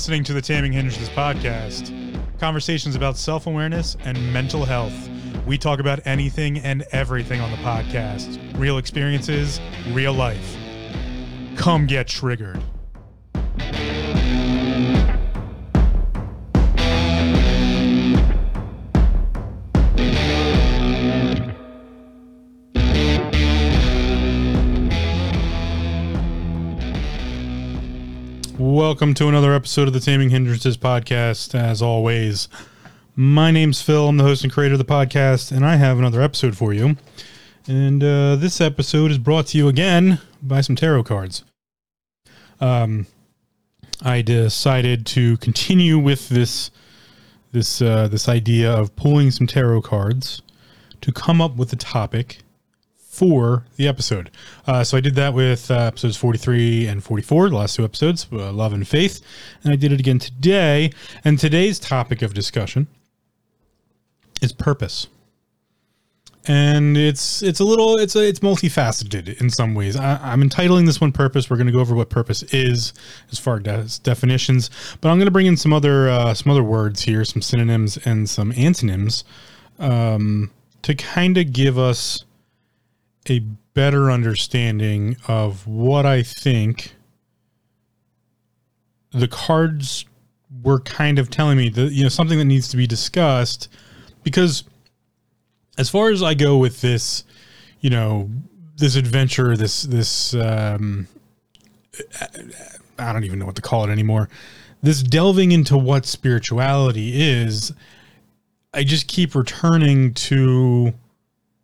listening to the Taming Hindrances podcast. Conversations about self awareness and mental health. We talk about anything and everything on the podcast real experiences, real life. Come get triggered. Welcome to another episode of the Taming Hindrances podcast. As always, my name's Phil. I'm the host and creator of the podcast, and I have another episode for you. And uh, this episode is brought to you again by some tarot cards. Um, I decided to continue with this this uh, this idea of pulling some tarot cards to come up with a topic for the episode. Uh, so I did that with uh, episodes 43 and 44, the last two episodes, uh, Love and Faith. And I did it again today. And today's topic of discussion is purpose. And it's it's a little it's a, it's multifaceted in some ways. I, am entitling this one purpose. We're going to go over what purpose is as far as definitions, but I'm going to bring in some other uh, some other words here, some synonyms and some antonyms um, to kind of give us a better understanding of what I think the cards were kind of telling me that you know something that needs to be discussed because as far as I go with this, you know, this adventure, this this um I don't even know what to call it anymore. This delving into what spirituality is, I just keep returning to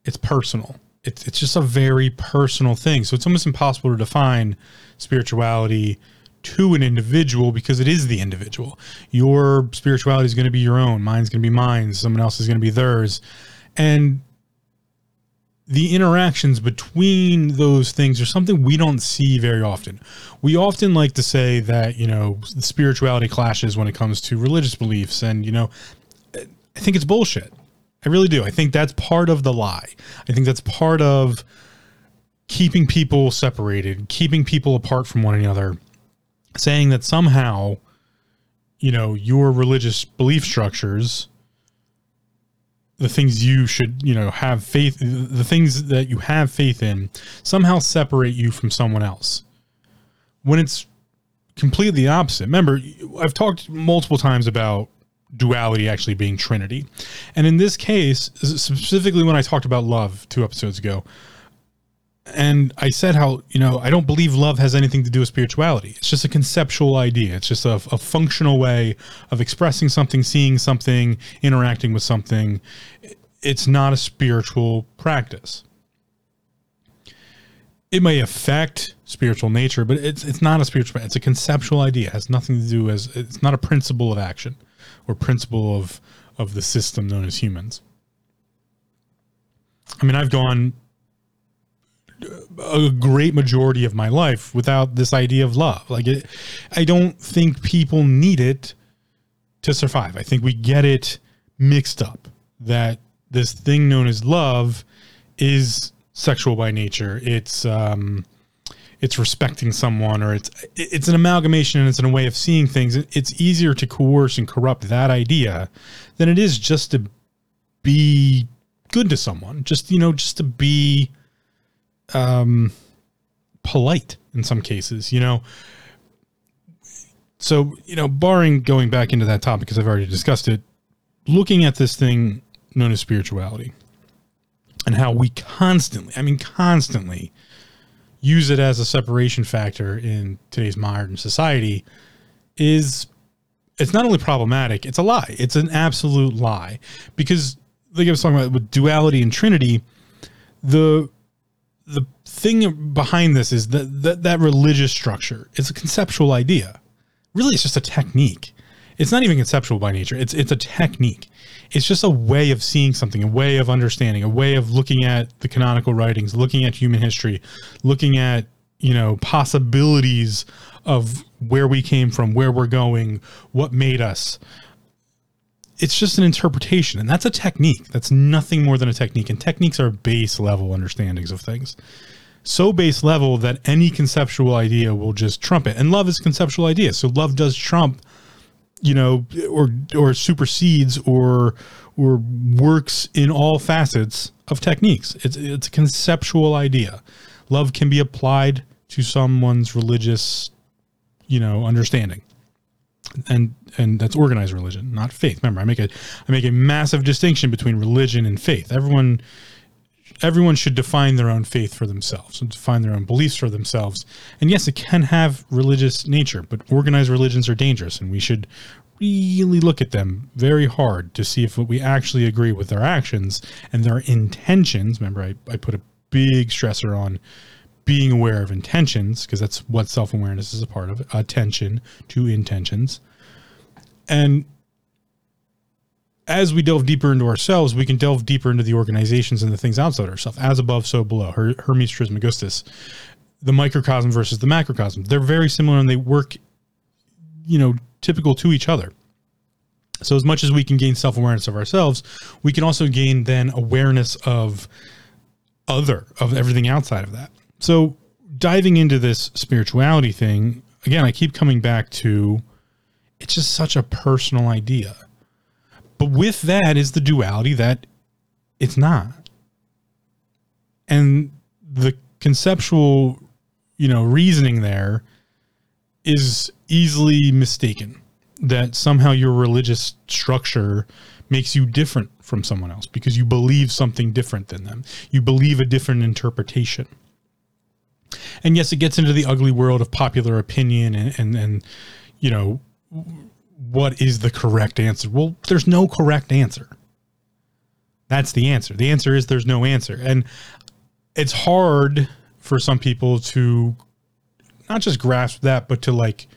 it's personal it's it's just a very personal thing. So it's almost impossible to define spirituality to an individual because it is the individual. Your spirituality is going to be your own, mine's going to be mine, someone else is going to be theirs. And the interactions between those things are something we don't see very often. We often like to say that, you know, spirituality clashes when it comes to religious beliefs and, you know, I think it's bullshit. I really do. I think that's part of the lie. I think that's part of keeping people separated, keeping people apart from one another, saying that somehow, you know, your religious belief structures, the things you should, you know, have faith, the things that you have faith in, somehow separate you from someone else. When it's completely opposite. Remember, I've talked multiple times about duality actually being trinity. And in this case, specifically when I talked about love two episodes ago, and I said how, you know, I don't believe love has anything to do with spirituality. It's just a conceptual idea. It's just a, a functional way of expressing something, seeing something, interacting with something. It's not a spiritual practice. It may affect spiritual nature, but it's it's not a spiritual. It's a conceptual idea. It has nothing to do as it's not a principle of action or principle of of the system known as humans. I mean, I've gone a great majority of my life without this idea of love. Like it, I don't think people need it to survive. I think we get it mixed up that this thing known as love is sexual by nature. It's um it's respecting someone or it's it's an amalgamation and it's in a way of seeing things it's easier to coerce and corrupt that idea than it is just to be good to someone just you know just to be um polite in some cases you know? So you know barring going back into that topic because i've already discussed it looking at this thing known as spirituality and how we constantly i mean constantly use it as a separation factor in today's modern society is it's not only problematic, it's a lie. It's an absolute lie. Because like I was talking about with duality and trinity, the the thing behind this is that that, that religious structure is a conceptual idea. Really, it's just a technique. It's not even conceptual by nature. It's it's a technique it's just a way of seeing something, a way of understanding, a way of looking at the canonical writings, looking at human history, looking at, you know, possibilities of where we came from, where we're going, what made us. It's just an interpretation, and that's a technique. That's nothing more than a technique. And techniques are base level understandings of things. So base level that any conceptual idea will just trump it. And love is conceptual idea. So love does trump you know, or or supersedes or or works in all facets of techniques. It's it's a conceptual idea. Love can be applied to someone's religious, you know, understanding. And and that's organized religion, not faith. Remember, I make a I make a massive distinction between religion and faith. Everyone everyone should define their own faith for themselves and define their own beliefs for themselves. And yes, it can have religious nature, but organized religions are dangerous, and we should really look at them very hard to see if we actually agree with their actions and their intentions. Remember, I, I put a big stressor on being aware of intentions because that's what self awareness is a part of attention to intentions. And as we delve deeper into ourselves, we can delve deeper into the organizations and the things outside ourselves. As above, so below. Her, Hermes Trismegistus, the microcosm versus the macrocosm. They're very similar and they work, you know, typical to each other. So as much as we can gain self-awareness of ourselves, we can also gain then awareness of other, of everything outside of that. So diving into this spirituality thing, again, I keep coming back to it's just such a personal idea but with that is the duality that it's not. And the conceptual, you know, reasoning there is easily mistaken that somehow your religious structure makes you different from someone else because you believe something different than them. You believe a different interpretation. And yes, it gets into the ugly world of popular opinion and, and, and you know, what is the correct answer? Well, there's no correct answer. That's the answer. The answer is there's no answer. And it's hard for some people to not just grasp that, but to like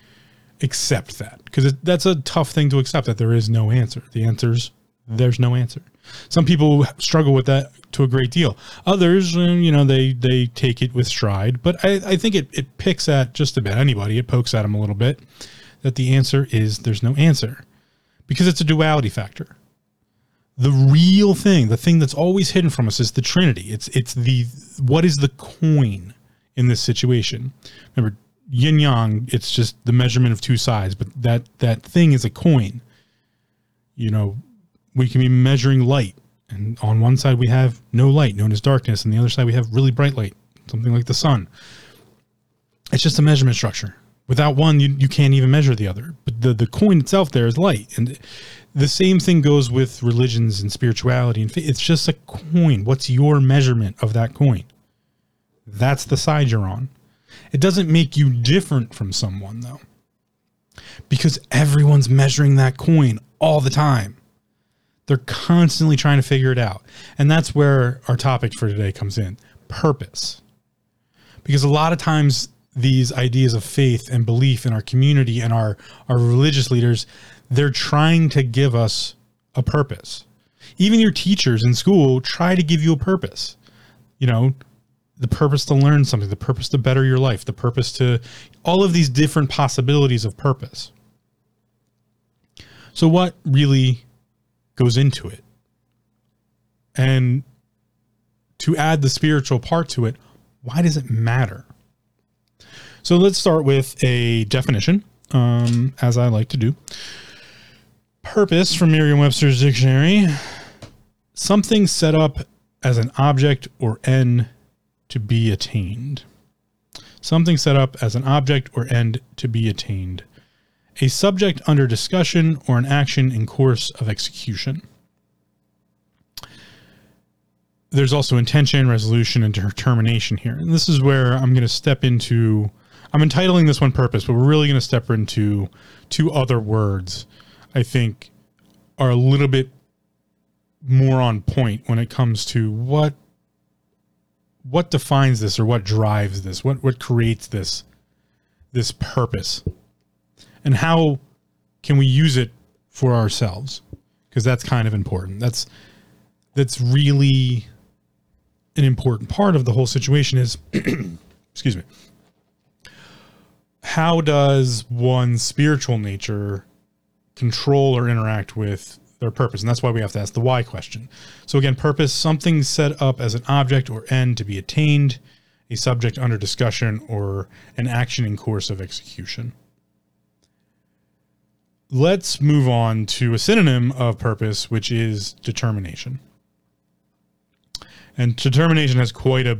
accept that because that's a tough thing to accept that there is no answer. The answer's there's no answer. Some people struggle with that to a great deal. Others, uh, you know, they they take it with stride. But I, I think it, it picks at just about anybody. It pokes at them a little bit that the answer is there's no answer because it's a duality factor. The real thing, the thing that's always hidden from us is the Trinity. It's it's the what is the coin in this situation? Remember, yin yang, it's just the measurement of two sides, but that that thing is a coin. You know, we can be measuring light, and on one side we have no light, known as darkness, and the other side we have really bright light, something like the sun. It's just a measurement structure. Without one, you, you can't even measure the other. But the, the coin itself there is light. And the same thing goes with religions and spirituality. And it's just a coin. What's your measurement of that coin? That's the side you're on. It doesn't make you different from someone, though, because everyone's measuring that coin all the time. They're constantly trying to figure it out. And that's where our topic for today comes in purpose. Because a lot of times these ideas of faith and belief in our community and our our religious leaders they're trying to give us a purpose. Even your teachers in school try to give you a purpose. You know the purpose to learn something the purpose to better your life the purpose to all of these different possibilities of purpose. So what really goes into it? And to add the spiritual part to it why does it matter so let's start with a definition, um, as I like to do. Purpose from Merriam Webster's dictionary something set up as an object or end to be attained. Something set up as an object or end to be attained. A subject under discussion or an action in course of execution. There's also intention, resolution, and determination here. And this is where I'm going to step into I'm entitling this one purpose, but we're really going to step into two other words. I think are a little bit more on point when it comes to what what defines this or what drives this what what creates this this purpose and how can we use it for ourselves because that's kind of important that's that's really an important part of the whole situation is excuse me how does one's spiritual nature control or interact with their purpose? And that's why we have to ask the why question. So again, purpose, something set up as an object or end to be attained, a subject under discussion, or an action in course of execution. let's move on to a synonym of purpose, which is determination. And determination has quite a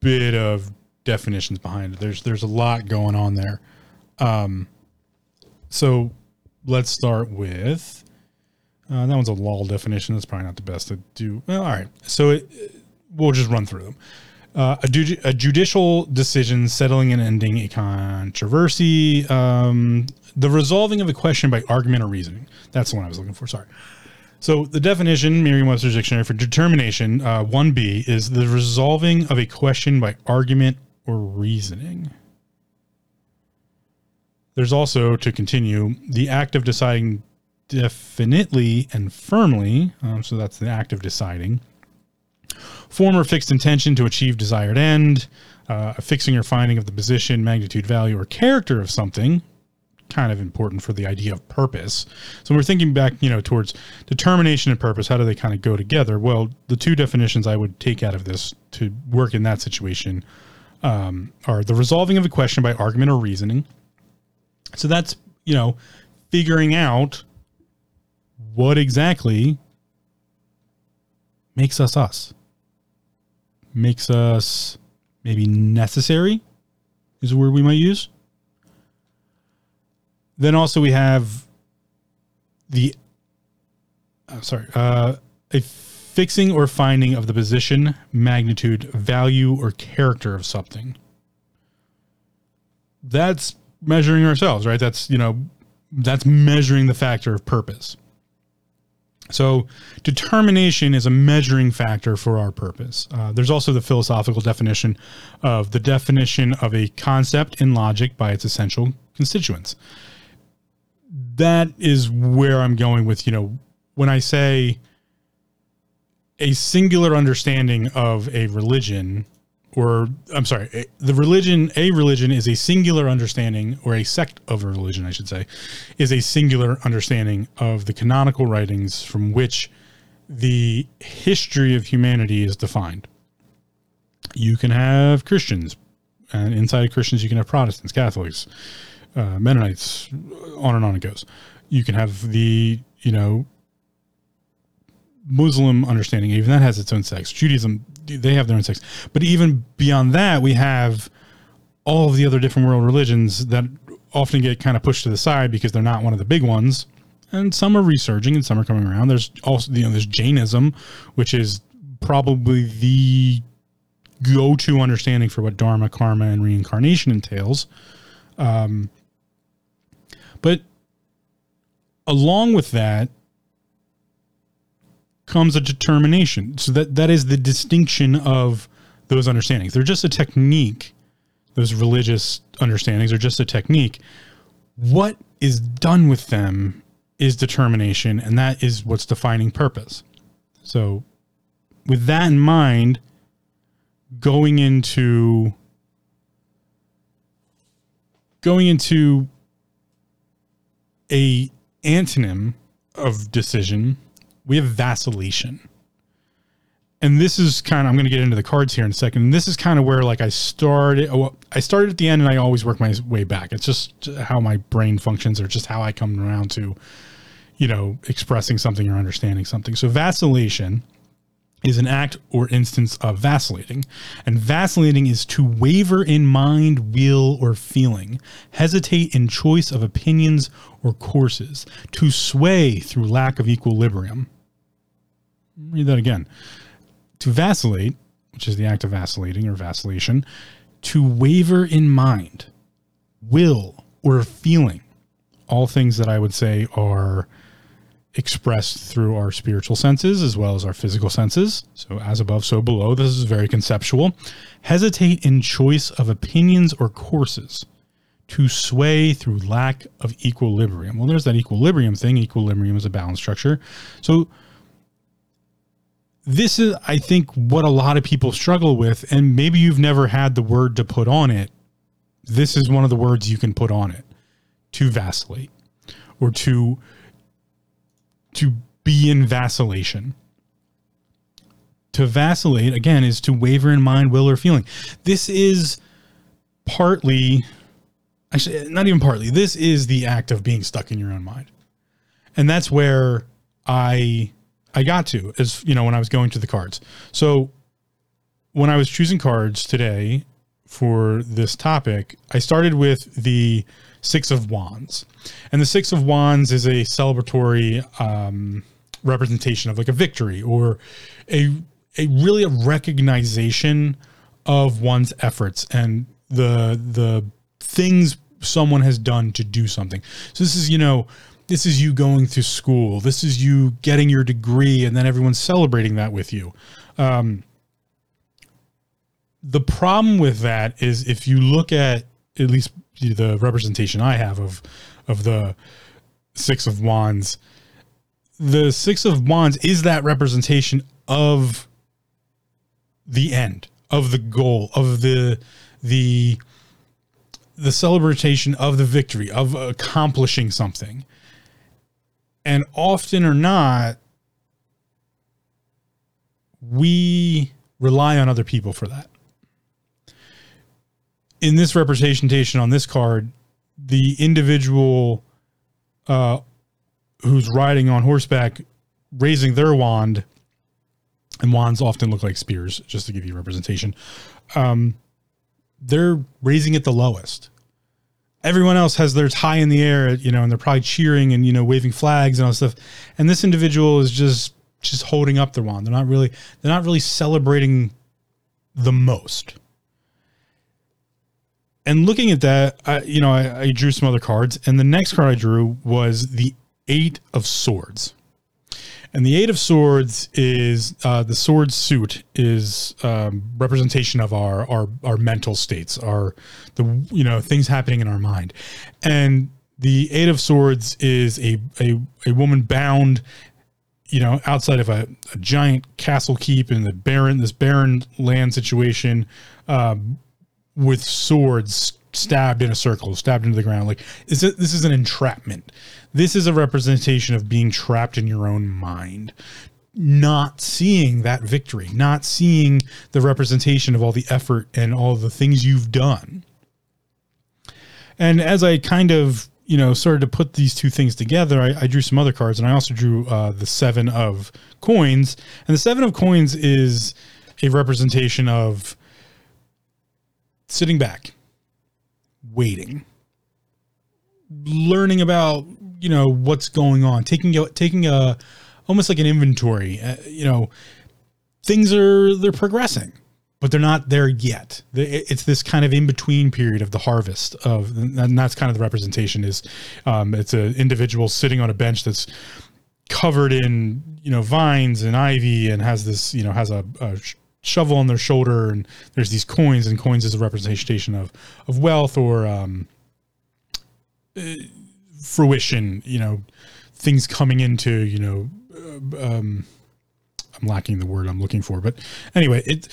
bit of definitions behind it. There's there's a lot going on there. Um, so let's start with uh, that one's a law definition. That's probably not the best to do. Well, all right. So it, we'll just run through them. Uh, a, a, judicial decision settling and ending a controversy, um, the resolving of a question by argument or reasoning. That's the one I was looking for. Sorry. So the definition, Merriam-Webster's dictionary for determination, uh, 1B, is the resolving of a question by argument or reasoning. There's also, to continue, the act of deciding definitely and firmly. Um, so that's the act of deciding. Form or fixed intention to achieve desired end. Uh, fixing or finding of the position, magnitude, value, or character of something. Kind of important for the idea of purpose. So we're thinking back, you know, towards determination and purpose. How do they kind of go together? Well, the two definitions I would take out of this to work in that situation um, are the resolving of a question by argument or reasoning. So that's you know figuring out what exactly makes us us makes us maybe necessary is a word we might use then also we have the uh, sorry uh, a fixing or finding of the position magnitude value or character of something that's measuring ourselves right that's you know that's measuring the factor of purpose so, determination is a measuring factor for our purpose. Uh, there's also the philosophical definition of the definition of a concept in logic by its essential constituents. That is where I'm going with, you know, when I say a singular understanding of a religion or I'm sorry, the religion, a religion is a singular understanding, or a sect of a religion, I should say, is a singular understanding of the canonical writings from which the history of humanity is defined. You can have Christians, and inside of Christians, you can have Protestants, Catholics, uh, Mennonites, on and on it goes. You can have the, you know, Muslim understanding, even that has its own sects. Judaism, they have their own sects. But even beyond that, we have all of the other different world religions that often get kind of pushed to the side because they're not one of the big ones. And some are resurging and some are coming around. There's also, you know, there's Jainism, which is probably the go to understanding for what Dharma, karma, and reincarnation entails. Um, but along with that, comes a determination. So that that is the distinction of those understandings. They're just a technique. Those religious understandings are just a technique. What is done with them is determination, and that is what's defining purpose. So, with that in mind, going into going into a antonym of decision we have vacillation. And this is kind of I'm going to get into the cards here in a second. This is kind of where like I started well, I started at the end and I always work my way back. It's just how my brain functions or just how I come around to you know expressing something or understanding something. So vacillation is an act or instance of vacillating. And vacillating is to waver in mind, will, or feeling, hesitate in choice of opinions or courses, to sway through lack of equilibrium. Read that again. To vacillate, which is the act of vacillating or vacillation, to waver in mind, will, or feeling. All things that I would say are expressed through our spiritual senses as well as our physical senses. So, as above, so below. This is very conceptual. Hesitate in choice of opinions or courses to sway through lack of equilibrium. Well, there's that equilibrium thing. Equilibrium is a balance structure. So, this is, I think, what a lot of people struggle with. And maybe you've never had the word to put on it. This is one of the words you can put on it to vacillate or to to be in vacillation. To vacillate, again, is to waver in mind, will, or feeling. This is partly actually not even partly. This is the act of being stuck in your own mind. And that's where I I got to is you know when I was going to the cards. So when I was choosing cards today for this topic, I started with the Six of Wands. And the Six of Wands is a celebratory um, representation of like a victory or a a really a recognition of one's efforts and the the things someone has done to do something. So this is, you know, this is you going through school. This is you getting your degree and then everyone's celebrating that with you. Um, the problem with that is if you look at at least the representation I have of of the six of wands, the six of wands is that representation of the end of the goal of the the the celebration of the victory of accomplishing something. And often or not we rely on other people for that in this representation on this card the individual uh, who's riding on horseback raising their wand and wands often look like spears just to give you representation. Um, they're raising it the lowest. Everyone else has theirs high in the air you know and they're probably cheering and you know waving flags and all stuff. And this individual is just just holding up their wand. They're not really they're not really celebrating the most and looking at that I, you know I, I drew some other cards and the next card i drew was the eight of swords. And the Eight of Swords is uh, the sword suit is um, representation of our, our our mental states, our the you know things happening in our mind, and the Eight of Swords is a a, a woman bound, you know, outside of a, a giant castle keep in the barren this barren land situation, um, with swords stabbed in a circle, stabbed into the ground. Like is it, this is an entrapment. This is a representation of being trapped in your own mind, not seeing that victory, not seeing the representation of all the effort and all the things you've done. And as I kind of, you know, started to put these two things together, I, I drew some other cards and I also drew uh, the seven of coins. And the seven of coins is a representation of sitting back, waiting, learning about you know what's going on, taking a, taking a almost like an inventory. Uh, you know, things are they're progressing, but they're not there yet. It's this kind of in between period of the harvest of, and that's kind of the representation is. Um, it's an individual sitting on a bench that's covered in you know vines and ivy and has this you know has a, a shovel on their shoulder and there's these coins and coins is a representation of of wealth or um, uh, fruition you know things coming into you know uh, um, i'm lacking the word i'm looking for but anyway it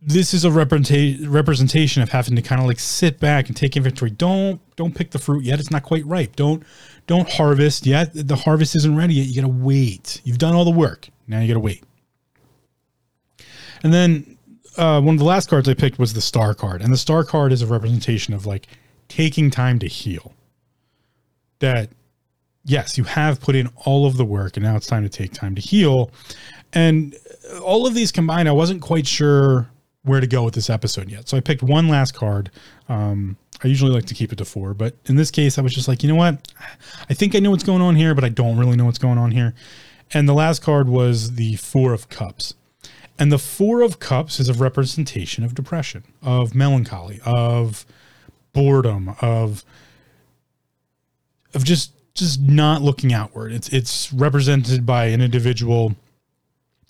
this is a representa- representation of having to kind of like sit back and take inventory. Don't don't pick the fruit yet it's not quite ripe. Don't don't harvest yet. The harvest isn't ready yet. You gotta wait. You've done all the work. Now you gotta wait and then uh, one of the last cards I picked was the star card. And the star card is a representation of like taking time to heal. That, yes, you have put in all of the work and now it's time to take time to heal. And all of these combined, I wasn't quite sure where to go with this episode yet. So I picked one last card. Um, I usually like to keep it to four, but in this case, I was just like, you know what? I think I know what's going on here, but I don't really know what's going on here. And the last card was the Four of Cups. And the Four of Cups is a representation of depression, of melancholy, of boredom, of of just just not looking outward. It's it's represented by an individual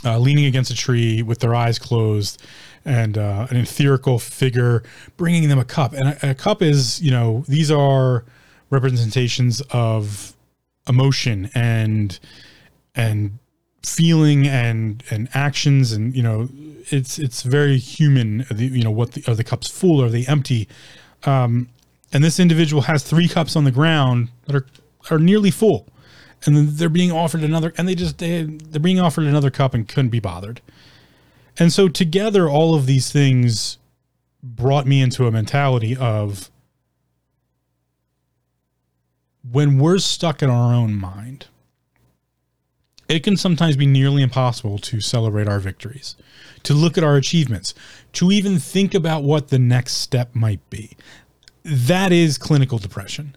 uh, leaning against a tree with their eyes closed, and uh, an etherical figure bringing them a cup. And a, a cup is, you know, these are representations of emotion and and feeling and and actions and you know it's it's very human you know what the, are the cups full? Are they empty? Um, and this individual has three cups on the ground that are are nearly full. And then they're being offered another and they just they, they're being offered another cup and couldn't be bothered. And so together all of these things brought me into a mentality of when we're stuck in our own mind, it can sometimes be nearly impossible to celebrate our victories, to look at our achievements, to even think about what the next step might be. That is clinical depression.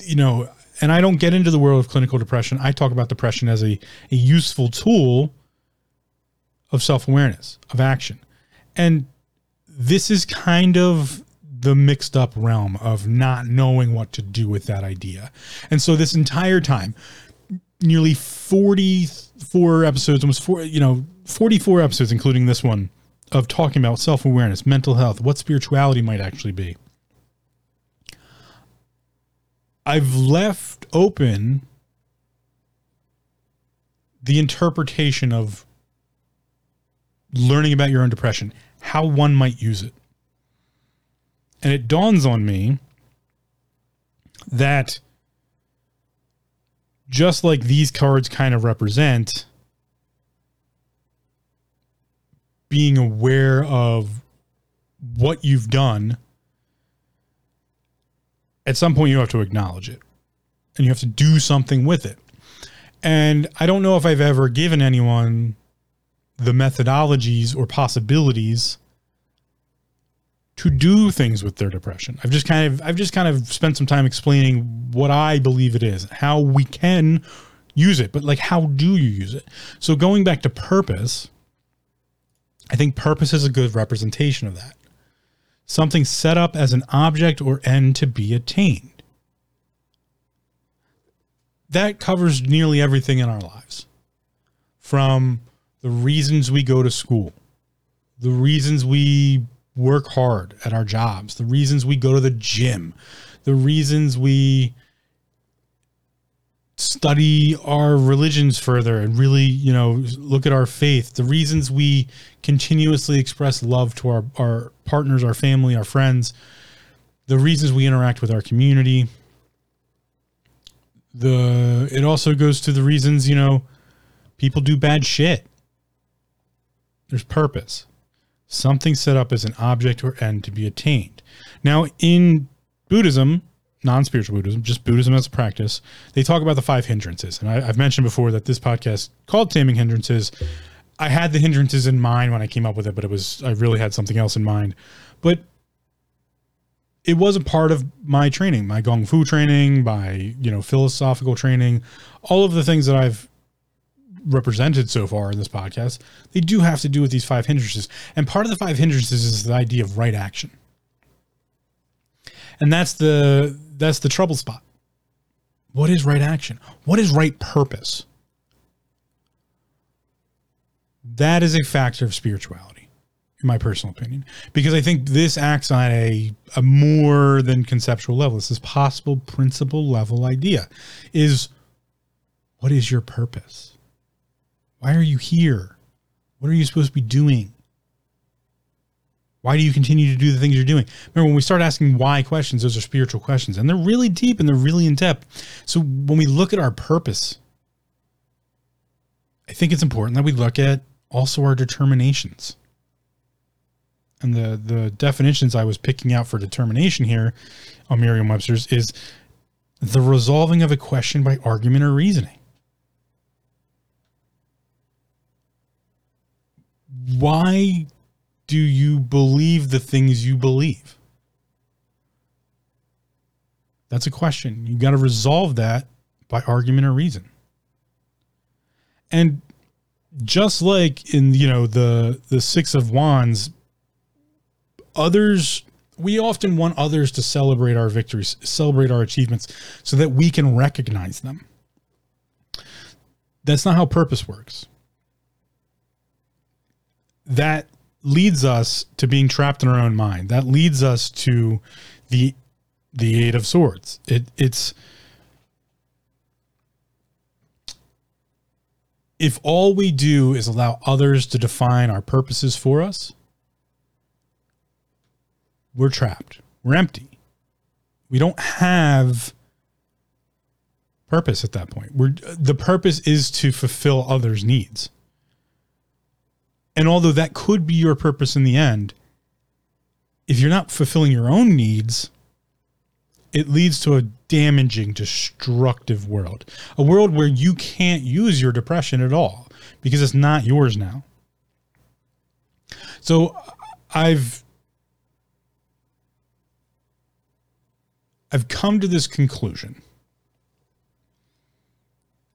You know, and I don't get into the world of clinical depression. I talk about depression as a, a useful tool of self awareness, of action. And this is kind of the mixed up realm of not knowing what to do with that idea. And so this entire time, nearly 44 episodes, almost four, you know, 44 episodes, including this one, of talking about self awareness, mental health, what spirituality might actually be. I've left open the interpretation of learning about your own depression, how one might use it. And it dawns on me that just like these cards kind of represent being aware of what you've done, at some point you have to acknowledge it and you have to do something with it. And I don't know if I've ever given anyone the methodologies or possibilities to do things with their depression. I've just kind of I've just kind of spent some time explaining what I believe it is, how we can use it, but like how do you use it? So going back to purpose, I think purpose is a good representation of that. Something set up as an object or end to be attained. That covers nearly everything in our lives. From the reasons we go to school, the reasons we work hard at our jobs, the reasons we go to the gym, the reasons we study our religions further and really, you know, look at our faith, the reasons we continuously express love to our, our partners, our family, our friends, the reasons we interact with our community. The it also goes to the reasons, you know, people do bad shit. There's purpose something set up as an object or end to be attained. Now, in Buddhism, non spiritual Buddhism, just Buddhism as a practice, they talk about the five hindrances. And I, have mentioned before that this podcast called Taming Hindrances. I had the hindrances in mind when I came up with it, but it was, I really had something else in mind. But it was a part of my training, my Gong Fu training, my, you know, philosophical training, all of the things that I've represented so far in this podcast, they do have to do with these five hindrances. And part of the five hindrances is the idea of right action. And that's the that's the trouble spot. What is right action? What is right purpose? That is a factor of spirituality, in my personal opinion, because I think this acts on a, a more than conceptual level. This is possible principle level idea is what is your purpose? Why are you here? What are you supposed to be doing? Why do you continue to do the things you're doing? Remember, when we start asking why questions, those are spiritual questions, and they're really deep and they're really in depth. So when we look at our purpose, I think it's important that we look at also our determinations. And the the definitions I was picking out for determination here on Merriam-Webster's is the resolving of a question by argument or reasoning. Why do you believe the things you believe? That's a question. You got to resolve that by argument or reason. And just like in you know the the 6 of wands others we often want others to celebrate our victories, celebrate our achievements so that we can recognize them. That's not how purpose works that leads us to being trapped in our own mind. That leads us to the the eight of swords. It it's if all we do is allow others to define our purposes for us, we're trapped. We're empty. We don't have purpose at that point. We're the purpose is to fulfill others' needs. And although that could be your purpose in the end, if you're not fulfilling your own needs, it leads to a damaging, destructive world. A world where you can't use your depression at all because it's not yours now. So I've I've come to this conclusion.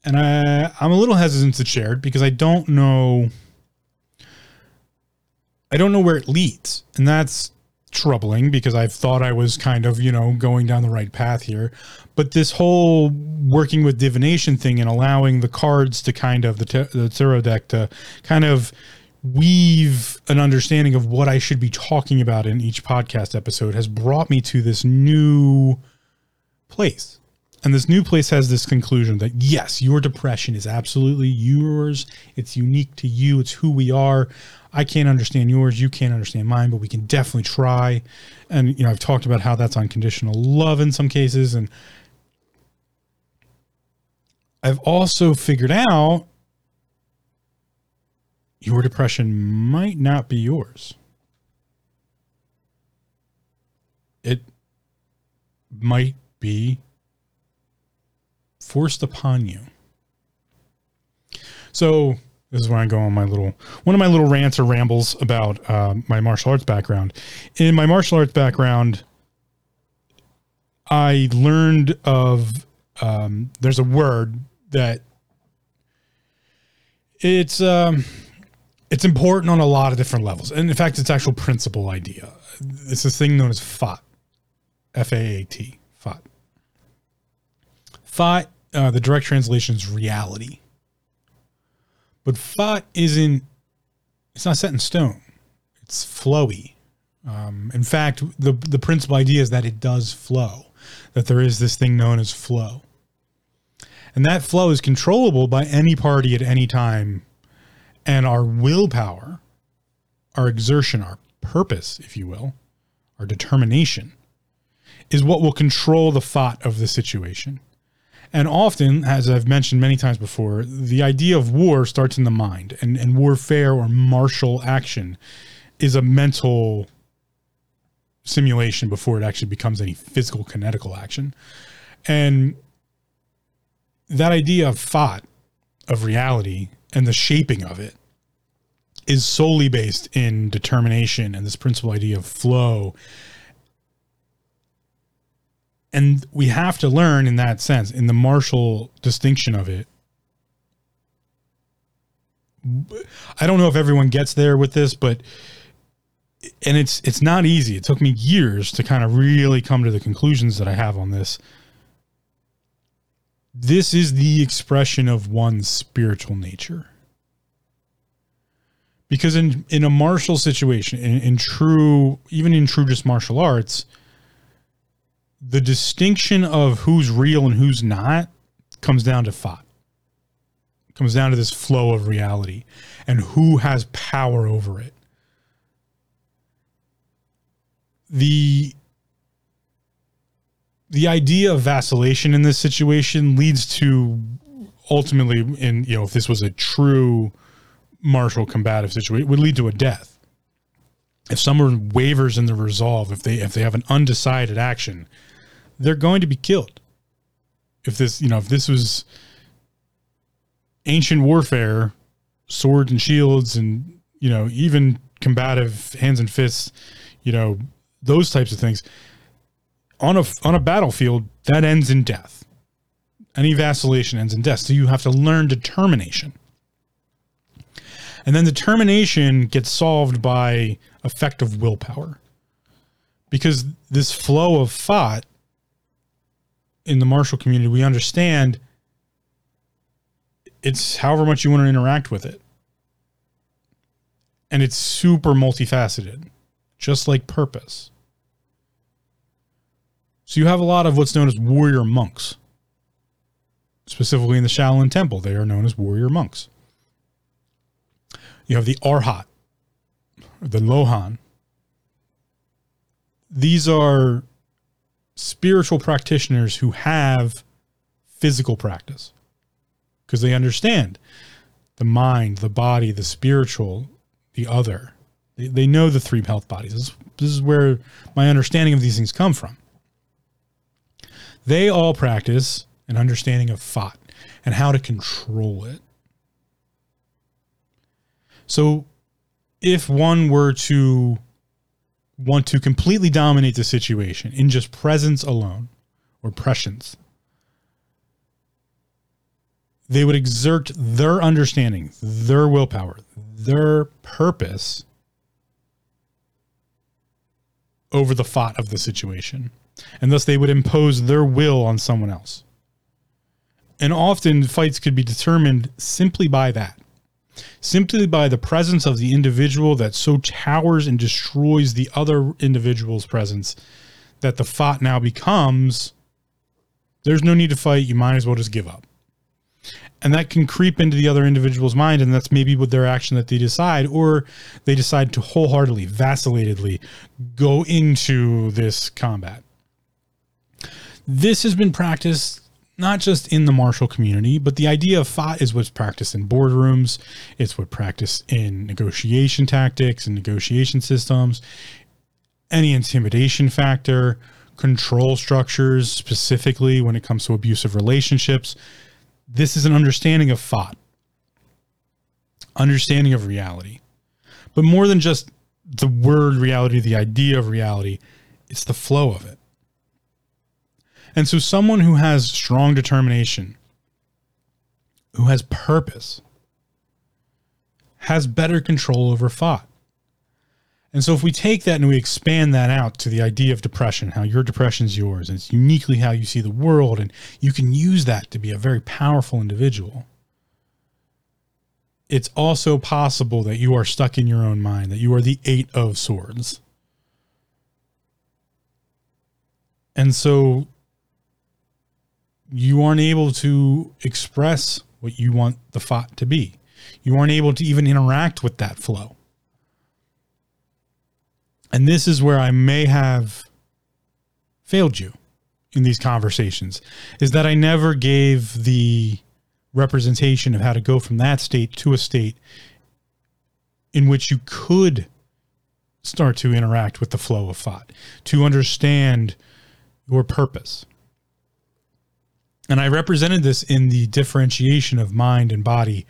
And I I'm a little hesitant to share it because I don't know I don't know where it leads. And that's troubling because I thought I was kind of, you know, going down the right path here. But this whole working with divination thing and allowing the cards to kind of the, the tarot deck to kind of weave an understanding of what I should be talking about in each podcast episode has brought me to this new place. And this new place has this conclusion that yes, your depression is absolutely yours. It's unique to you. It's who we are. I can't understand yours. You can't understand mine, but we can definitely try. And, you know, I've talked about how that's unconditional love in some cases. And I've also figured out your depression might not be yours. It might be forced upon you. So this is where I go on my little one of my little rants or rambles about uh, my martial arts background. In my martial arts background, I learned of um, there's a word that it's um, it's important on a lot of different levels, and in fact, it's actual principle idea. It's this thing known as FAAT, F A A T, FAT. FAAT, uh, the direct translation is reality. But FAAT isn't, it's not set in stone. It's flowy. Um, in fact, the, the principal idea is that it does flow, that there is this thing known as flow. And that flow is controllable by any party at any time. And our willpower, our exertion, our purpose, if you will, our determination, is what will control the FAAT of the situation. And often, as I've mentioned many times before, the idea of war starts in the mind, and, and warfare or martial action is a mental simulation before it actually becomes any physical kinetical action. And that idea of FAAT, of reality, and the shaping of it is solely based in determination and this principal idea of flow and we have to learn in that sense in the martial distinction of it. I don't know if everyone gets there with this but and it's it's not easy. It took me years to kind of really come to the conclusions that i have on this. This is the expression of one's spiritual nature. Because in in a martial situation in, in true even in true just martial arts the distinction of who's real and who's not comes down to FAAT. Comes down to this flow of reality and who has power over it. The the idea of vacillation in this situation leads to ultimately in you know if this was a true martial combative situation would lead to a death if someone wavers in the resolve if they if they have an undecided action they're going to be killed. If this, you know, if this was ancient warfare, swords and shields and, you know, even combative hands and fists, you know, those types of things on a on a battlefield that ends in death. Any vacillation ends in death. So you have to learn determination. And then determination gets solved by effective willpower. Because this flow of FAAT in the martial community, we understand it's however much you want to interact with it. And it's super multifaceted, just like purpose. So you have a lot of what's known as warrior monks. Specifically in the Shaolin Temple, they are known as warrior monks. You have the Arhat, the Lohan. These are spiritual practitioners who have physical practice because they understand the mind, the body, the spiritual, the other. They, they know the three health bodies. This, this is where my understanding of these things come from. they all practice an understanding of thought and how to control it. So, if one were to want to completely dominate the situation in just presence alone or prescience, they would exert their understanding, their willpower, their purpose over the thought of the situation. And thus they would impose their will on someone else. And often fights could be determined simply by that. Simply by the presence of the individual that so towers and destroys the other individual's presence that the thought now becomes there's no need to fight. You might as well just give up. And that can creep into the other individual's mind, and that's maybe with their action that they decide, or they decide to wholeheartedly, vacillatingly go into this combat. This has been practiced not just in the martial community, but the idea of thought is what's practiced in boardrooms. It's what practiced in negotiation tactics and negotiation systems. Any intimidation factor, control structures, specifically when it comes to abusive relationships. This is an understanding of thought, understanding of reality. But more than just the word reality, the idea of reality, it's the flow of it. And so, someone who has strong determination, who has purpose, has better control over thought. And so, if we take that and we expand that out to the idea of depression, how your depression is yours, and it's uniquely how you see the world, and you can use that to be a very powerful individual, it's also possible that you are stuck in your own mind, that you are the Eight of Swords. And so, you aren't able to express what you want the thought to be. You aren't able to even interact with that flow. And this is where I may have failed you in these conversations is that I never gave the representation of how to go from that state to a state in which you could start to interact with the flow of thought, to understand your purpose, and I represented this in the differentiation of mind and body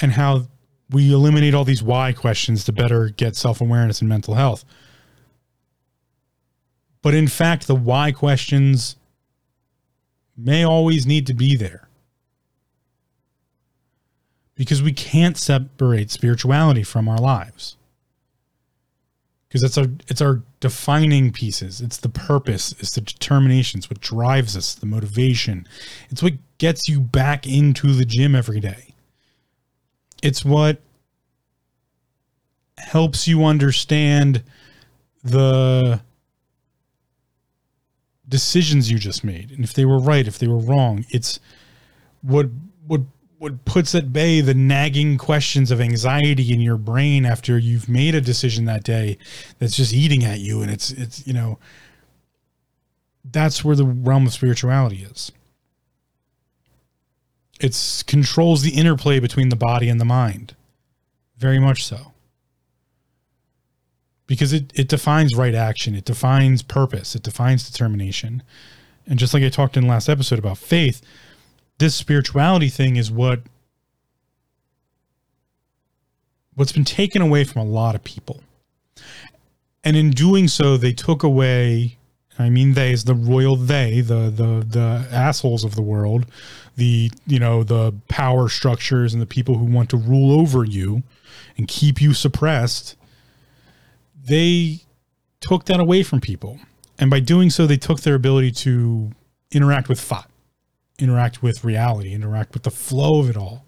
and how we eliminate all these why questions to better get self awareness and mental health. But in fact, the why questions may always need to be there because we can't separate spirituality from our lives because it's our it's our defining pieces. It's the purpose. It's the determination it's what drives us the motivation. It's what gets you back into the gym every day. It's what helps you understand the decisions you just made and if they were right if they were wrong it's what what what puts at bay the nagging questions of anxiety in your brain after you've made a decision that day that's just eating at you and it's it's you know that's where the realm of spirituality is. It controls the interplay between the body and the mind. Very much so. Because it, it defines right action it defines purpose it defines determination. And just like i talked in the last episode about faith this spirituality thing is what what's been taken away from a lot of people. And in doing so, they took away I mean they is the royal they, the the the assholes of the world, the you know, the power structures and the people who want to rule over you and keep you suppressed. They took that away from people. And by doing so, they took their ability to interact with thought interact with reality, interact with the flow of it all.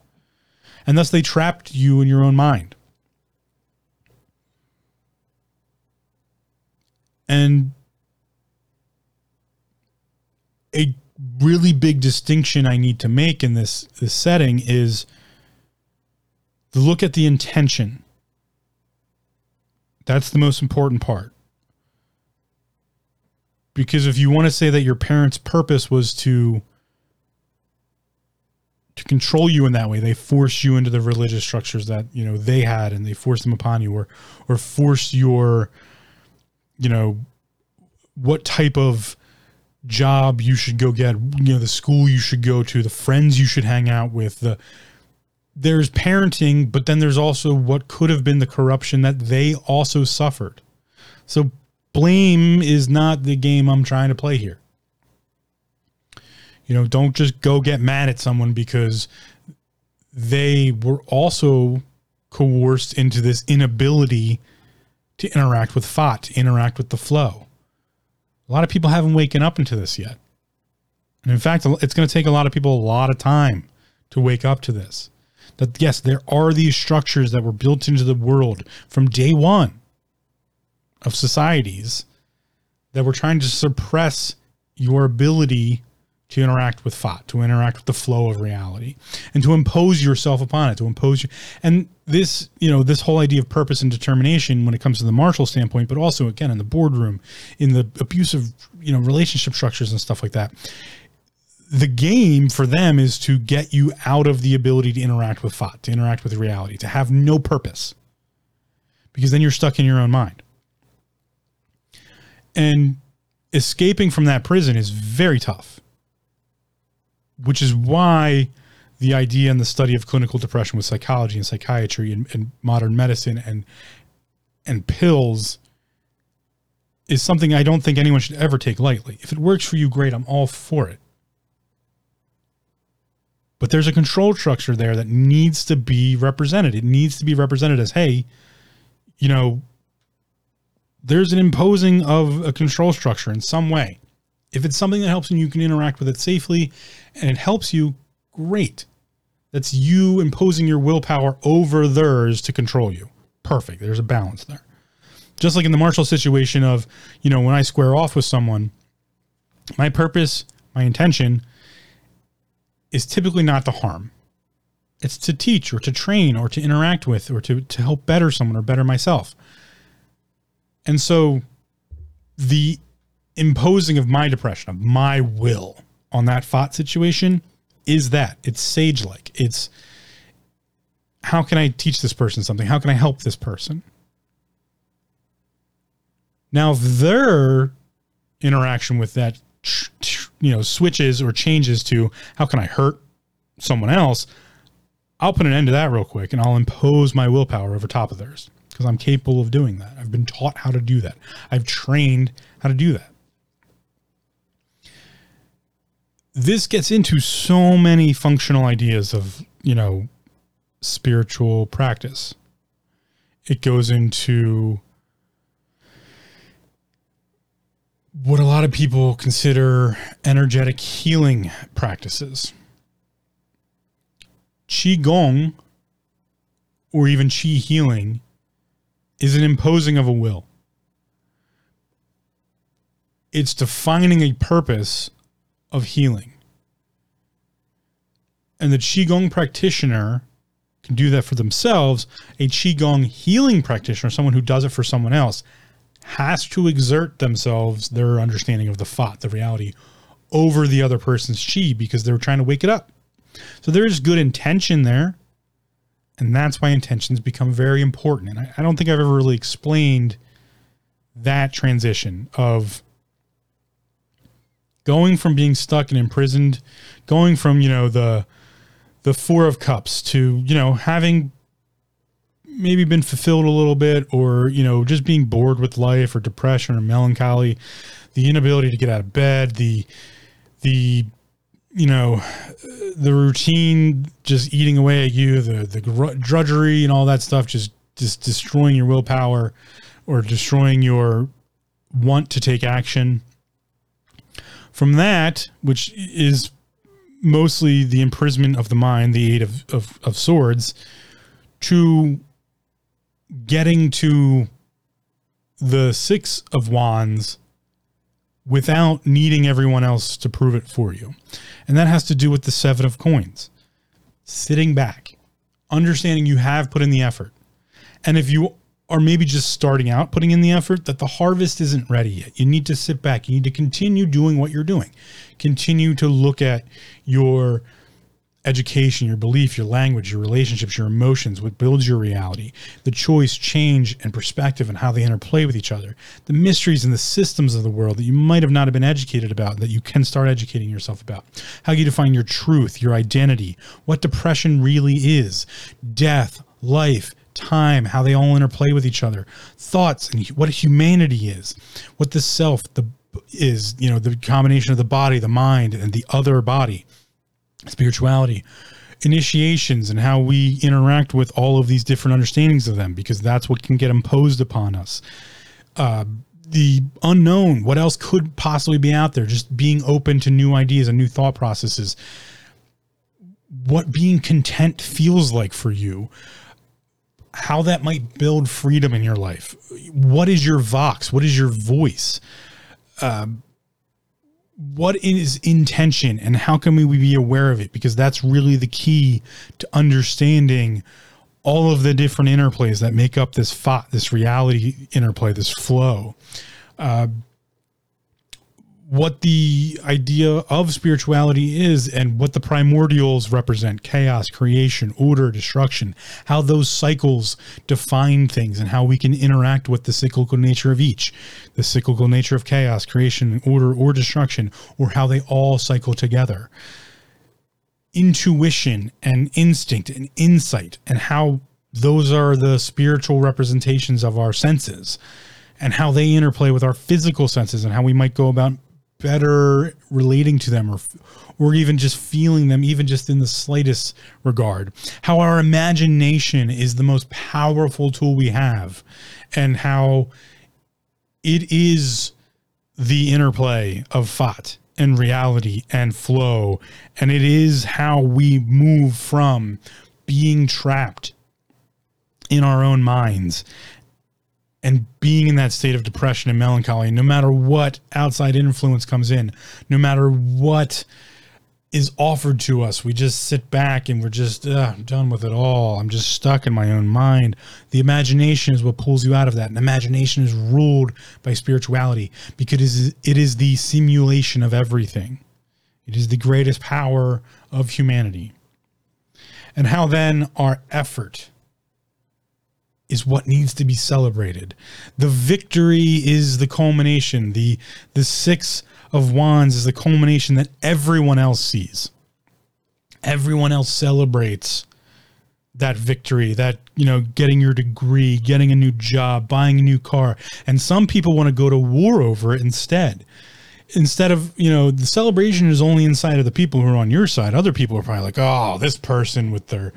And thus they trapped you in your own mind. And a really big distinction I need to make in this, this setting is look at the intention. That's the most important part. Because if you want to say that your parents' purpose was to to control you in that way. They force you into the religious structures that you know they had, and they force them upon you, or or force your, you know, what type of job you should go get, you know, the school you should go to, the friends you should hang out with, the there's parenting, but then there's also what could have been the corruption that they also suffered. So blame is not the game I'm trying to play here. You know, don't just go get mad at someone because they were also coerced into this inability to interact with FAAT, to interact with the flow. A lot of people haven't waken up into this yet. And in fact, it's going to take a lot of people a lot of time to wake up to this. That yes, there are these structures that were built into the world from day one of societies that were trying to suppress your ability to interact with thought, to interact with the flow of reality, and to impose yourself upon it, to impose you. And this, you know, this whole idea of purpose and determination when it comes to the martial standpoint, but also again in the boardroom, in the abusive, you know, relationship structures and stuff like that. The game for them is to get you out of the ability to interact with thought, to interact with reality, to have no purpose, because then you're stuck in your own mind. And escaping from that prison is very tough which is why the idea and the study of clinical depression with psychology and psychiatry and, and modern medicine and and pills is something I don't think anyone should ever take lightly. If it works for you, great. I'm all for it. But there's a control structure there that needs to be represented. It needs to be represented as, hey, you know, there's an imposing of a control structure in some way. If it's something that helps and you can interact with it safely and it helps you, great. That's you imposing your willpower over theirs to control you. Perfect. There's a balance there. Just like in the martial situation of, you know, when I square off with someone, my purpose, my intention is typically not to harm. It's to teach or to train or to interact with or to, to help better someone or better myself. And so the imposing of my depression, of my will on that thought situation is that it's sage like. It's how can I teach this person something? How can I help this person? Now, if their interaction with that, you know, switches or changes to how can I hurt someone else, I'll put an end to that real quick and I'll impose my willpower over top of theirs because I'm capable of doing that. I've been taught how to do that. I've trained how to do that. This gets into so many functional ideas of, you know, spiritual practice. It goes into what a lot of people consider energetic healing practices. Qigong or even Qi healing is an imposing of a will. It's defining a purpose of healing. And the Qigong practitioner can do that for themselves. A Qigong healing practitioner, someone who does it for someone else, has to exert themselves, their understanding of the thought, the reality, over the other person's Qi because they're trying to wake it up. So there's good intention there. And that's why intentions become very important. And I, I don't think I've ever really explained that transition of going from being stuck and imprisoned, going from, you know, the the four of cups to, you know, having maybe been fulfilled a little bit or, you know, just being bored with life or depression or melancholy, the inability to get out of bed, the the you know, the routine just eating away at you, the the drudgery and all that stuff just just destroying your willpower or destroying your want to take action from that, which is mostly the imprisonment of the mind, the eight of, of, of swords, to getting to the six of wands without needing everyone else to prove it for you. And that has to do with the seven of coins. Sitting back, understanding you have put in the effort. And if you are maybe just starting out putting in the effort that the harvest isn't ready yet. You need to sit back. You need to continue doing what you're doing. Continue to look at your education, your belief, your language, your relationships, your emotions, what builds your reality, the choice, change, and perspective and how they interplay with each other, the mysteries and the systems of the world that you might have not have been educated about that you can start educating yourself about, how you define your truth, your identity, what depression really is, death, life, time, how they all interplay with each other, thoughts, and what humanity is, what the self, the is, you know, the combination of the body, the mind, and the other body spirituality, initiations, and how we interact with all of these different understandings of them, because that's what can get imposed upon us. Uh, the unknown, what else could possibly be out there? Just being open to new ideas and new thought processes. What being content feels like for you how that might build freedom in your life. What is your vox? What is your voice? Um, what is intention and how can we be aware of it because that's really the key to understanding all of the different interplays that make up this this reality interplay this flow uh, what the idea of spirituality is and what the primordials represent. Chaos, creation, order, destruction, how those cycles define things, and how we can interact with the cyclical nature of each. The cyclical nature of chaos, creation, order, or destruction, or how they all cycle together. Intuition and instinct and insight, and how those are the spiritual representations of our senses and how they interplay with our physical senses and how we might go about better relating to them or or even just feeling them even just in the slightest regard. How our imagination is the most powerful tool we have and how it is the interplay of thought and reality and flow and it is how we move from being trapped in our own minds and being in that state of depression and melancholy, no matter what outside influence comes in, no matter what is offered to us, we just sit back and we're just uh, done with it all. I'm just stuck in my own mind. The imagination is what pulls you out of that. And imagination is ruled by spirituality because it is, it is the simulation of everything. It is the greatest power of humanity. And how then our effort is what needs to be celebrated. The victory is the culmination. The the 6 of wands is the culmination that everyone else sees. Everyone else celebrates that victory, that you know, getting your degree, getting a new job, buying a new car. And some people want to go to war over it instead. Instead of, you know, the celebration is only inside of the people who are on your side. Other people are probably like, "Oh, this person with their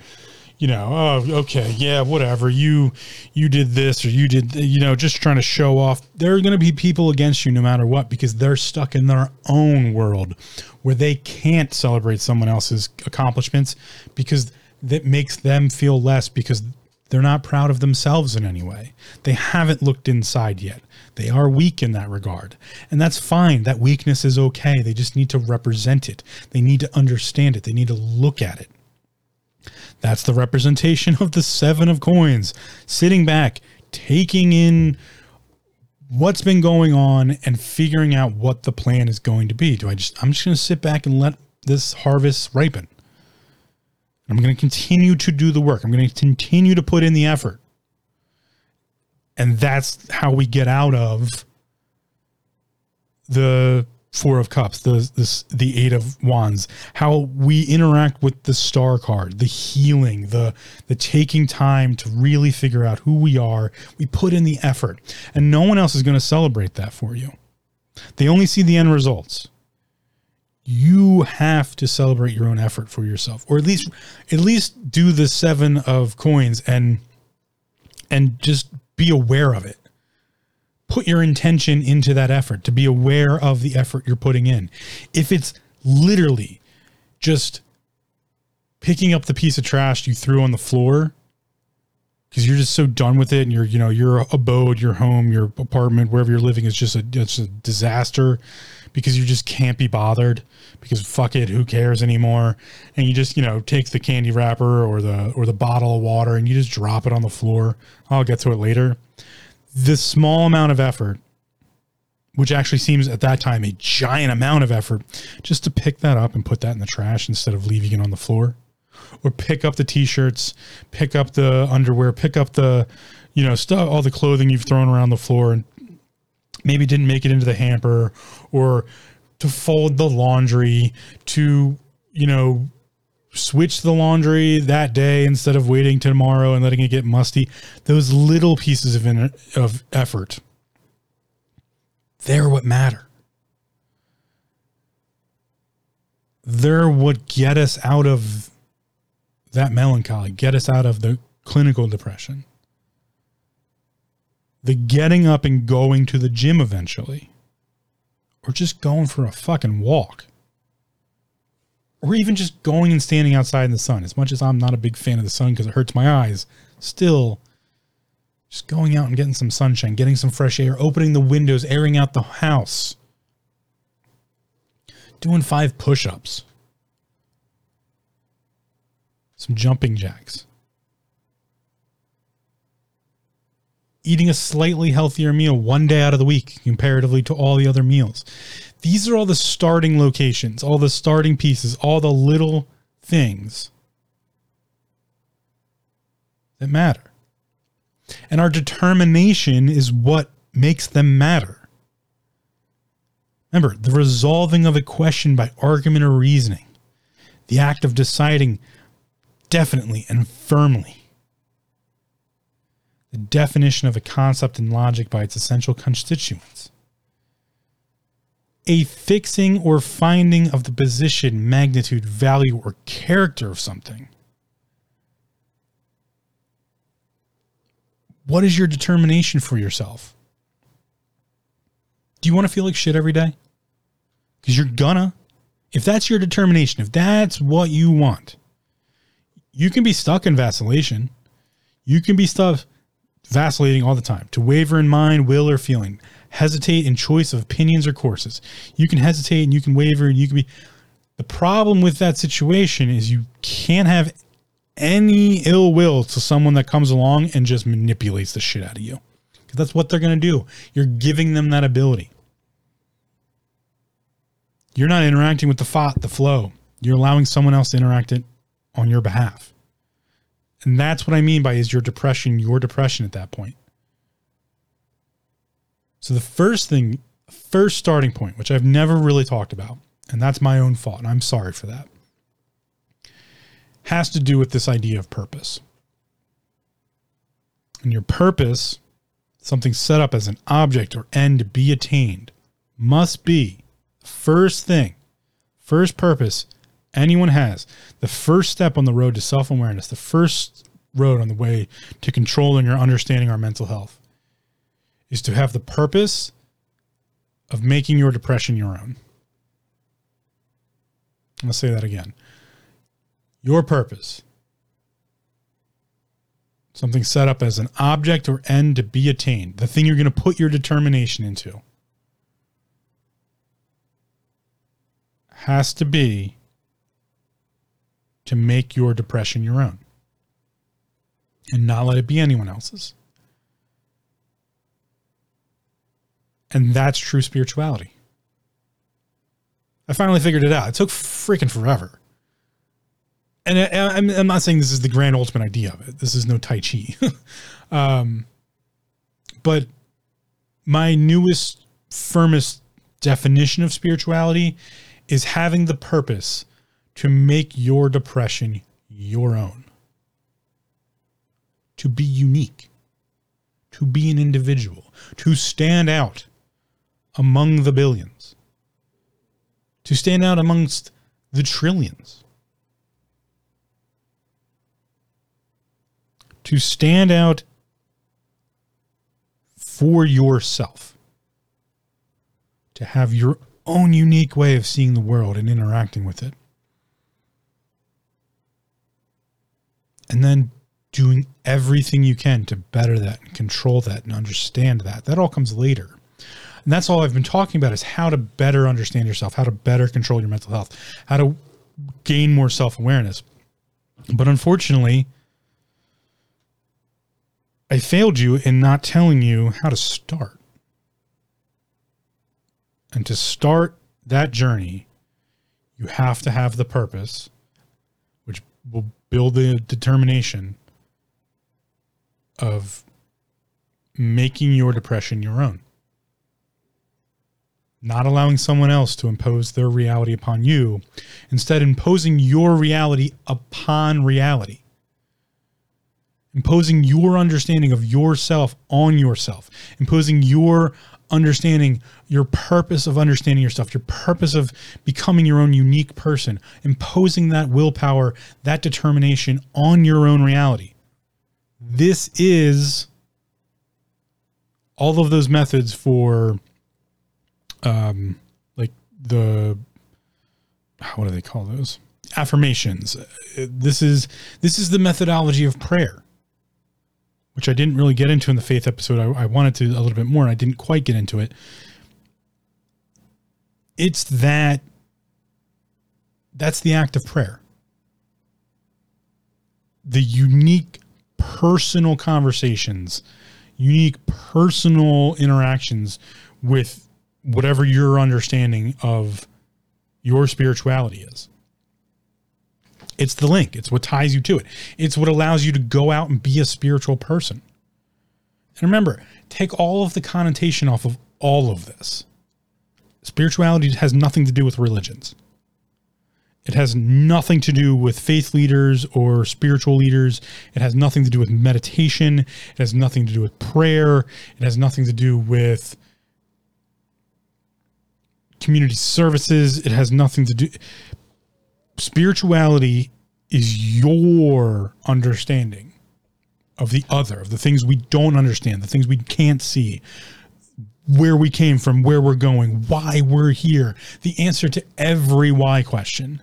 you know, oh, okay, yeah, whatever. You you did this or you did, you know, just trying to show off. There are going to be people against you no matter what because they're stuck in their own world where they can't celebrate someone else's accomplishments because that makes them feel less because they're not proud of themselves in any way. They haven't looked inside yet. They are weak in that regard. And that's fine. That weakness is okay. They just need to represent it. They need to understand it. They need to look at it. That's the representation of the seven of coins, sitting back, taking in what's been going on and figuring out what the plan is going to be. Do I just, I'm just going to sit back and let this harvest ripen. I'm going to continue to do the work. I'm going to continue to put in the effort. And that's how we get out of the four of cups the this the eight of wands how we interact with the star card the healing the the taking time to really figure out who we are. We put in the effort and no one else is going to celebrate that for you. They only see the end results. You have to celebrate your own effort for yourself or at least at least do the seven of coins and and just be aware of it put your intention into that effort, to be aware of the effort you're putting in. If it's literally just picking up the piece of trash you threw on the floor because you're just so done with it and your you know your abode your home your apartment wherever you're living is just a it's a disaster because you just can't be bothered because fuck it who cares anymore? And you just you know take the candy wrapper or the or the bottle of water and you just drop it on the floor. I'll get to it later the small amount of effort which actually seems at that time a giant amount of effort, just to pick that up and put that in the trash instead of leaving it on the floor. Or pick up the t-shirts, pick up the underwear, pick up the, you know, stuff, all the clothing you've thrown around the floor and maybe didn't make it into the hamper, or to fold the laundry, to, you know, switch the laundry that day instead of waiting tomorrow and letting it get musty. Those little pieces of, in, of effort, they're what matter. They're what get us out of that melancholy, get us out of the clinical depression. The getting up and going to the gym eventually, or just going for a fucking walk or even just going and standing outside in the sun. As much as I'm not a big fan of the sun because it hurts my eyes, still, just going out and getting some sunshine, getting some fresh air, opening the windows, airing out the house, doing five push ups, some jumping jacks. Eating a slightly healthier meal one day out of the week comparatively to all the other meals these are all the starting locations, all the starting pieces, all the little things that matter. And our determination is what makes them matter. Remember, the resolving of a question by argument or reasoning, the act of deciding definitely and firmly, the definition of a concept in logic by its essential constituents a fixing or finding of the position, magnitude, value, or character of something. What is your determination for yourself? Do you want to feel like shit every day? Because you're gonna. If that's your determination, if that's what you want, you can be stuck in vacillation. You can be stuck vacillating all the time to waver in mind, will, or feeling hesitate in choice of opinions or courses. You can hesitate and you can waver and you can be. The problem with that situation is you can't have any ill will to someone that comes along and just manipulates the shit out of you. Because that's what they're going to do. You're giving them that ability. You're not interacting with the thought, the flow. You're allowing someone else to interact it on your behalf. And that's what I mean by is your depression your depression at that point. So the first thing, first starting point, which I've never really talked about, and that's my own fault, and I'm sorry for that, has to do with this idea of purpose. And your purpose, something set up as an object or end to be attained, must be first thing, first purpose anyone has, the first step on the road to self awareness, the first road on the way to controlling or understanding our mental health is to have the purpose of making your depression your own. I'll say that again. Your purpose, something set up as an object or end to be attained, the thing you're going to put your determination into, has to be to make your depression your own and not let it be anyone else's. And that's true spirituality. I finally figured it out. It took freaking forever. And I, am not saying this is the grand ultimate idea of it. This is no Tai Chi. um, but my newest, firmest definition of spirituality is having the purpose to make your depression your own, to be unique, to be an individual, to stand out among the billions, to stand out amongst the trillions, to stand out for yourself, to have your own unique way of seeing the world and interacting with it. And then doing everything you can to better that and control that and understand that. That all comes later. And that's all I've been talking about is how to better understand yourself, how to better control your mental health, how to gain more self awareness. But unfortunately, I failed you in not telling you how to start. And to start that journey, you have to have the purpose, which will build the determination of making your depression your own. Not allowing someone else to impose their reality upon you, instead, imposing your reality upon reality. Imposing your understanding of yourself on yourself, imposing your understanding your purpose of understanding yourself, your purpose of becoming your own unique person, imposing that willpower, that determination on your own reality. This is all of those methods for um like the what do they call those? Affirmations. This is this is the methodology of prayer which i didn't really get into in the faith episode. I, I wanted to a little bit more and i didn't quite get into it. It's that that's the act of prayer. The unique personal conversations unique personal interactions with whatever your understanding of your spirituality is. It's the link, it's what ties you to it, it's what allows you to go out and be a spiritual person. And remember, take all of the connotation off of all of this. Spirituality has nothing to do with religions. It has nothing to do with faith leaders or spiritual leaders. It has nothing to do with meditation. It has nothing to do with prayer. It has nothing to do with community services. It has nothing to do. Spirituality is your understanding of the other, of the things we don't understand, the things we can't see, where we came from, where we're going, why we're here, the answer to every why question.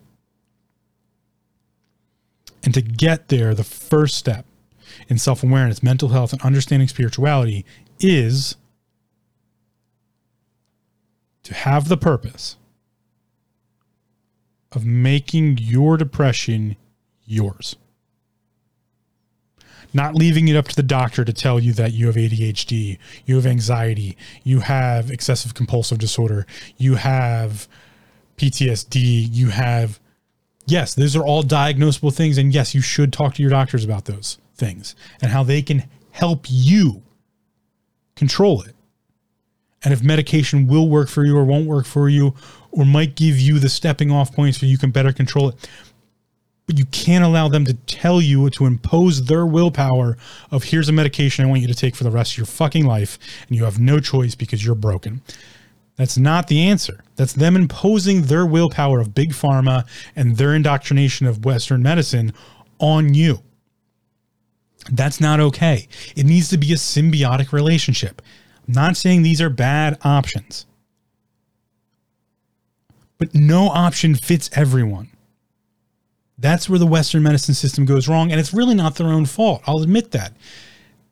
And to get there, the first step in self awareness, mental health, and understanding spirituality is to have the purpose of making your depression yours. Not leaving it up to the doctor to tell you that you have ADHD, you have anxiety, you have excessive compulsive disorder, you have PTSD, you have yes, those are all diagnosable things. And yes, you should talk to your doctors about those things and how they can help you control it. And if medication will work for you or won't work for you, or might give you the stepping off points so you can better control it. But you can't allow them to tell you to impose their willpower of here's a medication I want you to take for the rest of your fucking life, and you have no choice because you're broken. That's not the answer. That's them imposing their willpower of big pharma and their indoctrination of Western medicine on you. That's not okay. It needs to be a symbiotic relationship. Not saying these are bad options, but no option fits everyone. That's where the Western medicine system goes wrong, and it's really not their own fault. I'll admit that.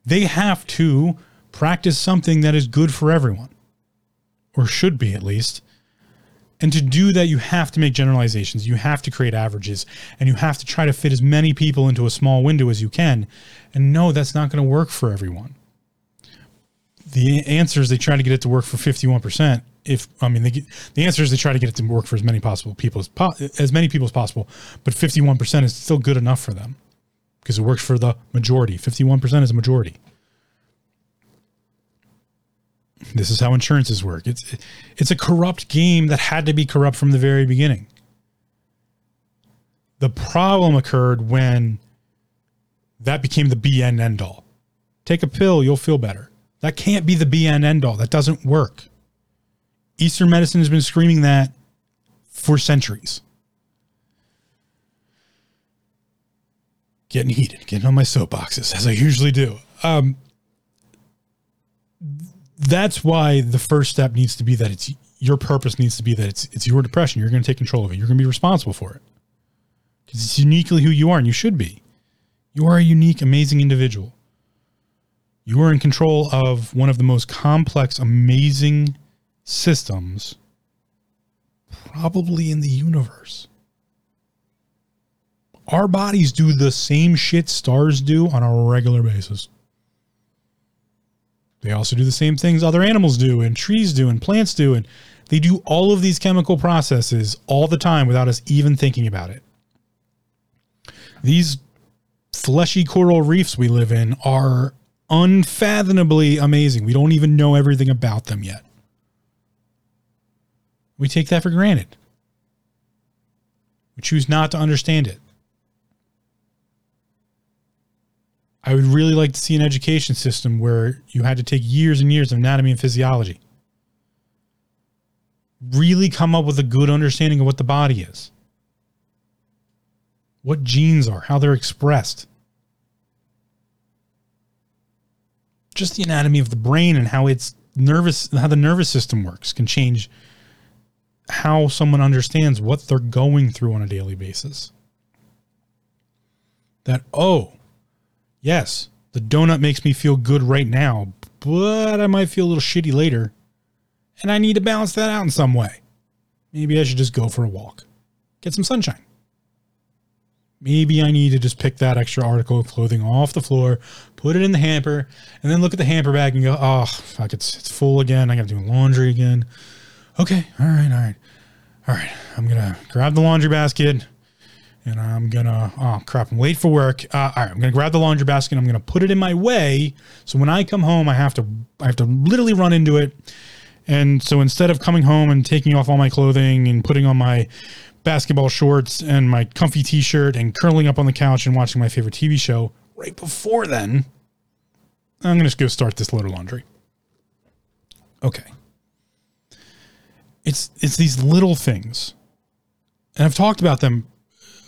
They have to practice something that is good for everyone or should be at least. And to do that, you have to make generalizations. You have to create averages and you have to try to fit as many people into a small window as you can. And no, that's not going to work for everyone. The answer is they try to get it to work for 51%. If I mean, get, the answer is they try to get it to work for as many possible people as po- as many people as possible, but 51% is still good enough for them because it works for the majority. 51% is a majority. This is how insurances work. It's it's a corrupt game that had to be corrupt from the very beginning. The problem occurred when that became the be end end all. Take a pill, you'll feel better. That can't be the be end end all. That doesn't work. Eastern medicine has been screaming that for centuries. Getting heated, getting on my soapboxes as I usually do. Um, that's why the first step needs to be that it's your purpose needs to be that it's it's your depression. You're going to take control of it. You're going to be responsible for it because it's uniquely who you are, and you should be. You are a unique, amazing individual. You are in control of one of the most complex, amazing systems probably in the universe. Our bodies do the same shit stars do on a regular basis. They also do the same things other animals do and trees do and plants do. And They do all of these chemical processes all the time without us even thinking about it. These fleshy coral reefs we live in are unfathomably amazing. We don't even know everything about them yet. We take that for granted. We choose not to understand it. I would really like to see an education system where you had to take years and years of anatomy and physiology. Really come up with a good understanding of what the body is, what genes are, how they're expressed. Just the anatomy of the brain and how it's nervous, how the nervous system works can change how someone understands what they're going through on a daily basis. That, oh, yes, the donut makes me feel good right now, but I might feel a little shitty later. And I need to balance that out in some way. Maybe I should just go for a walk, get some sunshine. Maybe I need to just pick that extra article of clothing off the floor, put it in the hamper, and then look at the hamper bag and go, oh, fuck, it's, it's full again. I got to do laundry again okay, all right, all right, all right. I'm gonna grab the laundry basket, and I'm gonna oh crap, I'm late for work. Uh, all right, I'm gonna grab the laundry basket. I'm gonna put it in my way, so when I come home, I have to I have to literally run into it. And so instead of coming home and taking off all my clothing and putting on my basketball shorts and my comfy t-shirt and curling up on the couch and watching my favorite TV show right before then, I'm going to go start this load of laundry. Okay. It's it's these little things. And i've talked about them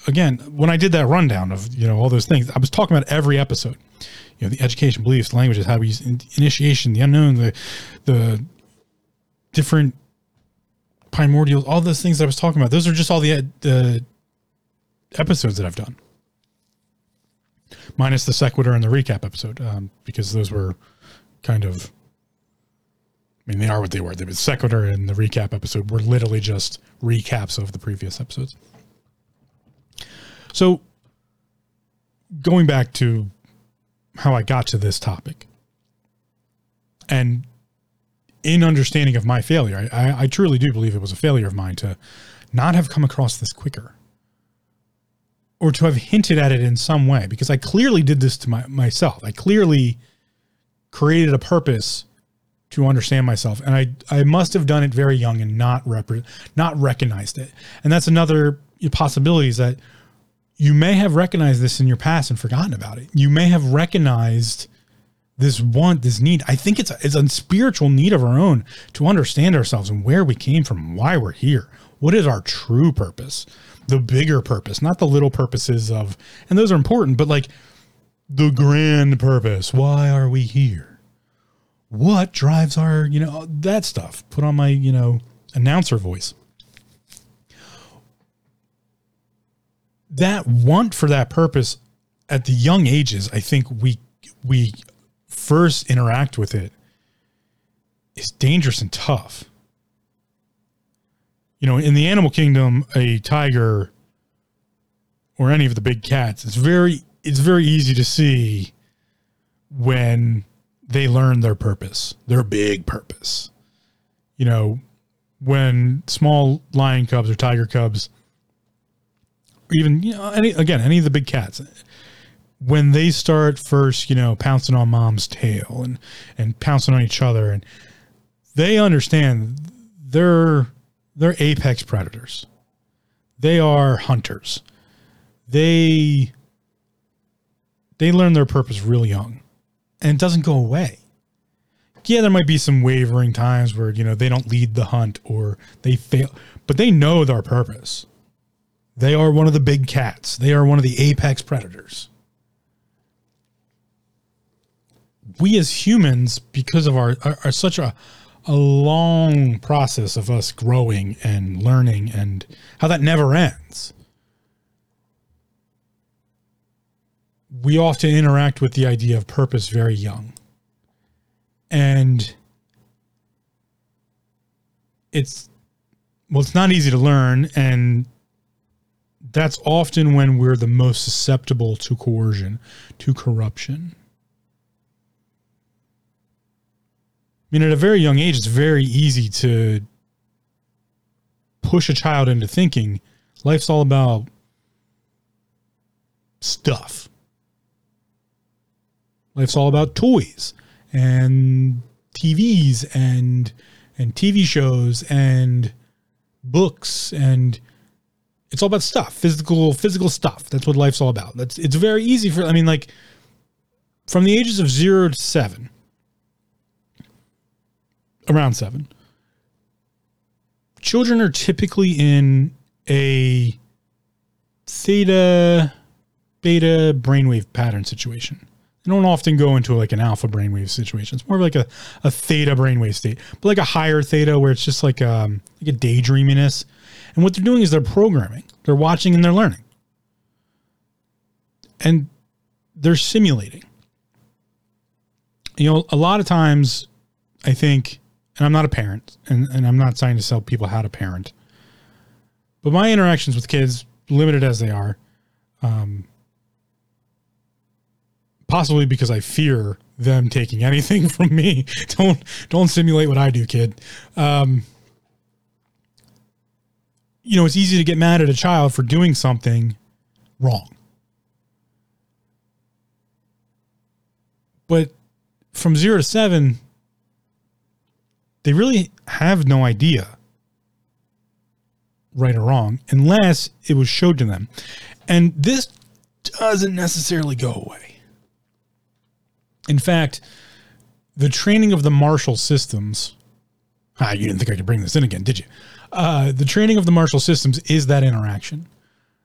again when i did that rundown of you know all those things i was talking about every episode. You know the education beliefs languages how we use initiation the unknown the the different primordials all those things i was talking about those are just all the episodes that i've done minus the sequitur and the recap episode um, because those were kind of I mean, they are what they were. The sequitur and the recap episode were literally just recaps of the previous episodes. So, going back to how I got to this topic, and in understanding of my failure, I, I, I truly do believe it was a failure of mine to not have come across this quicker or to have hinted at it in some way because I clearly did this to my, myself. I clearly created a purpose to understand myself and i i must have done it very young and not rep- not recognized it and that's another possibility is that you may have recognized this in your past and forgotten about it you may have recognized this want this need. I think it's a, it's a spiritual need of our own to understand ourselves and where we came from why we're here. What is our true purpose? The bigger purpose not the little purposes of and those are important but like the grand purpose. Why are we here? What drives our, you know, that stuff. Put on my, you know, announcer voice. That want for that purpose at the young ages, I think we we first interact with it is dangerous and tough. You know, in the animal kingdom, a tiger or any of the big cats, it's very it's very easy to see when they learn their purpose, their big purpose. You know, when small lion cubs or tiger cubs, or even you know, any again any of the big cats, when they start first, you know, pouncing on mom's tail and and pouncing on each other, and they understand they're they're apex predators. They are hunters. They they learn their purpose real young and it doesn't go away. Yeah, there might be some wavering times where, you know, they don't lead the hunt or they fail, but they know their purpose. They are one of the big cats. They are one of the apex predators. We as humans, because of our are, are such a a long process of us growing and learning and how that never ends. we often interact with the idea of purpose very young. And it's well, it's not easy to learn, and that's often when we're the most susceptible to coercion, to corruption. I mean, at a very young age, it's very easy to push a child into thinking life's all about stuff. Life's all about toys and TVs and and TV shows and books and it's all about stuff, physical physical stuff. That's what life's all about. That's it's very easy for I mean like from the ages of 0 to 7 around 7 children are typically in a theta beta brainwave pattern situation. They don't often go into like an alpha brainwave situation. It's more of like a, a theta brainwave state, but like a higher theta where it's just like um like a daydreaminess. And what they're doing is they're programming. They're watching and they're learning. And they're simulating. You know, a lot of times I think, and I'm not a parent, and, and I'm not trying to sell people how to parent, but my interactions with kids, limited as they are, um, possibly because I fear them taking anything from me. don't don't simulate what I do, kid. Um, you know, it's easy to get mad at a child for doing something wrong. But from zero to seven, they really have no idea right or wrong unless it was showed to them. And this doesn't necessarily go away. In fact, the training of the martial systems. Ah, you didn't think I could bring this in again, did you? Uh, the training of the martial systems is that interaction.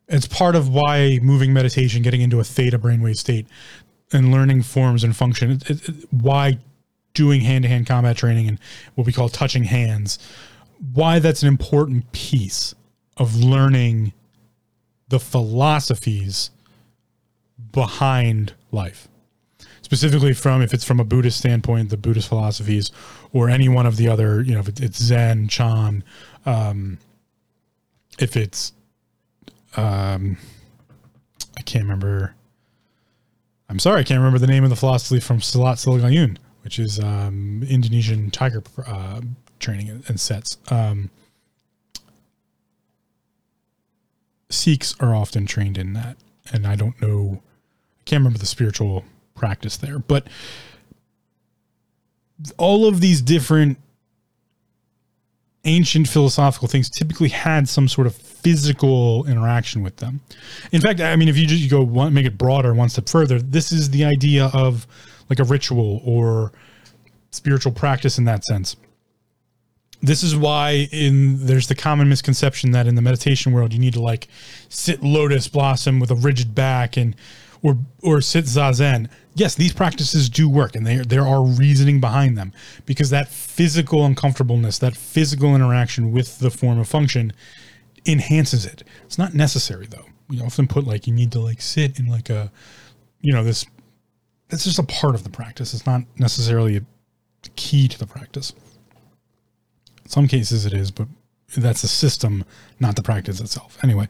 It's part of why moving meditation, getting into a theta brainwave state, and learning forms and function. It, it, why doing hand to hand combat training and what we call touching hands. Why that's an important piece of learning the philosophies behind life specifically from if it's from a Buddhist standpoint, the Buddhist philosophies, or any one of the other, you know, if it's Zen, Chan, um, if it's, um, I can't remember. I'm sorry, I can't remember the name of the philosophy from Silat Silagayun, which is um, Indonesian tiger uh, training and sets. Um, Sikhs are often trained in that, and I don't know. I can't remember the spiritual practice there. But all of these different ancient philosophical things typically had some sort of physical interaction with them. In fact, I mean, if you just you go one, make it broader, one step further, this is the idea of like a ritual or spiritual practice in that sense. This is why in there's the common misconception that in the meditation world you need to like sit lotus blossom with a rigid back and or or sit zazen. Yes, these practices do work, and there there are reasoning behind them because that physical uncomfortableness, that physical interaction with the form of function, enhances it. It's not necessary though. We often put like you need to like sit in like a, you know, this. It's just a part of the practice. It's not necessarily a key to the practice. In some cases it is, but that's the system, not the practice itself. Anyway,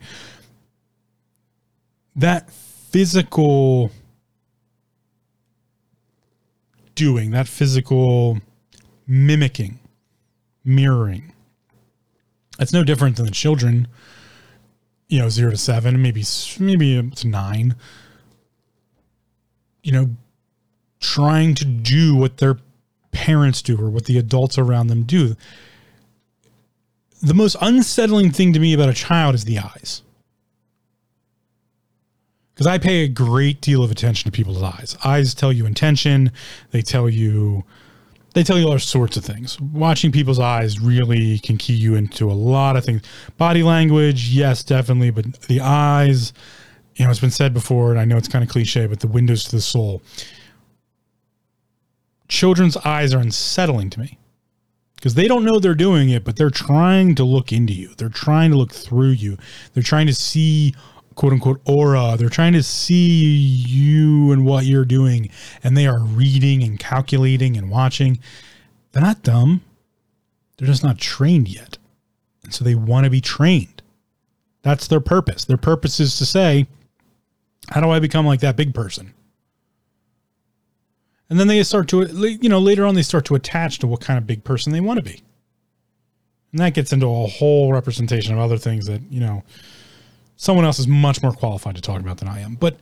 that physical doing, that physical mimicking, mirroring. It's no different than the children, you know, zero to seven, maybe maybe to nine. You know, trying to do what their parents do or what the adults around them do. The most unsettling thing to me about a child is the eyes because I pay a great deal of attention to people's eyes. Eyes tell you intention. They tell you they tell you all sorts of things. Watching people's eyes really can key you into a lot of things. Body language, yes, definitely, but the eyes, you know, it's been said before, and I know it's kind of cliche, but the windows to the soul. Children's eyes are unsettling to me because they don't know they're doing it, but they're trying to look into you. They're trying to look through you. They're trying to see quote unquote aura. They're trying to see you and what you're doing, and they are reading and calculating and watching. They're not dumb, they're just not trained yet. And so they want to be trained. That's their purpose. Their purpose is to say, How do I become like that big person? And then they start to, you know, later on they start to attach to what kind of big person they want to be. And that gets into a whole representation of other things that, you know, someone else is much more qualified to talk about than I am. But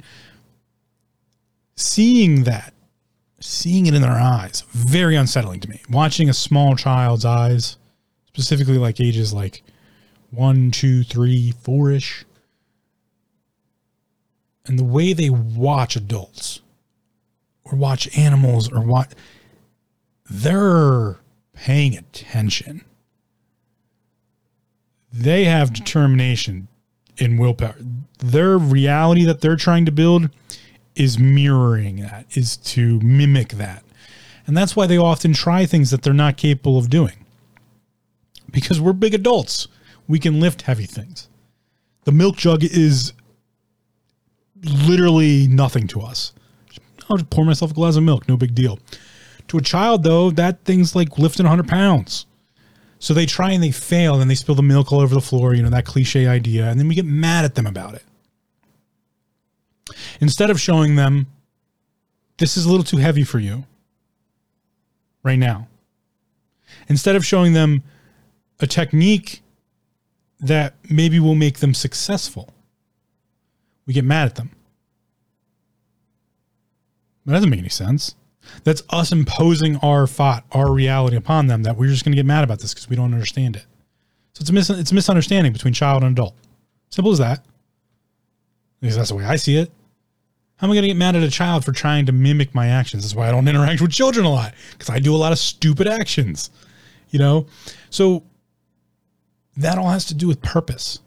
seeing that, seeing it in their eyes, very unsettling to me. Watching a small child's eyes, specifically like ages like one, two, three, four ish, and the way they watch adults or watch animals or what they're paying attention. They have determination and willpower. Their reality that they're trying to build is mirroring that, is to mimic that. And that's why they often try things that they're not capable of doing. Because we're big adults. We can lift heavy things. The milk jug is literally nothing to us. I'll just pour myself a glass of milk, no big deal. To a child, though, that thing's like lifting 100 pounds. So they try and they fail, and they spill the milk all over the floor, you know, that cliche idea, and then we get mad at them about it. Instead of showing them, this is a little too heavy for you right now. Instead of showing them a technique that maybe will make them successful, we get mad at them. That doesn't make any sense. That's us imposing our thought, our reality upon them that we're just going to get mad about this because we don't understand it. So it's a, mis- it's a misunderstanding between child and adult. Simple as that. Because that's the way I see it. How am I going to get mad at a child for trying to mimic my actions? That's why I don't interact with children a lot because I do a lot of stupid actions, you know? So that all has to do with purpose.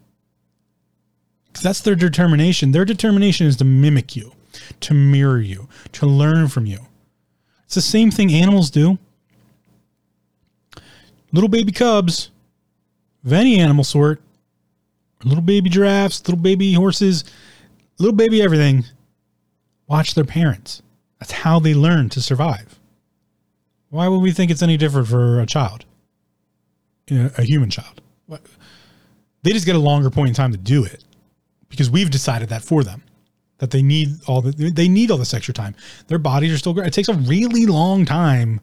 Because that's their determination. Their determination is to mimic you, to mirror you, to learn from you. It's the same thing animals do. Little baby cubs of any animal sort, little baby giraffes, little baby horses, little baby everything, watch their parents. That's how they learn to survive. Why would we think it's any different for a child? A human child. They just get a longer point in time to do it because we've decided that for them that they need all the they need all this extra time. Their bodies are still growing. It takes a really long time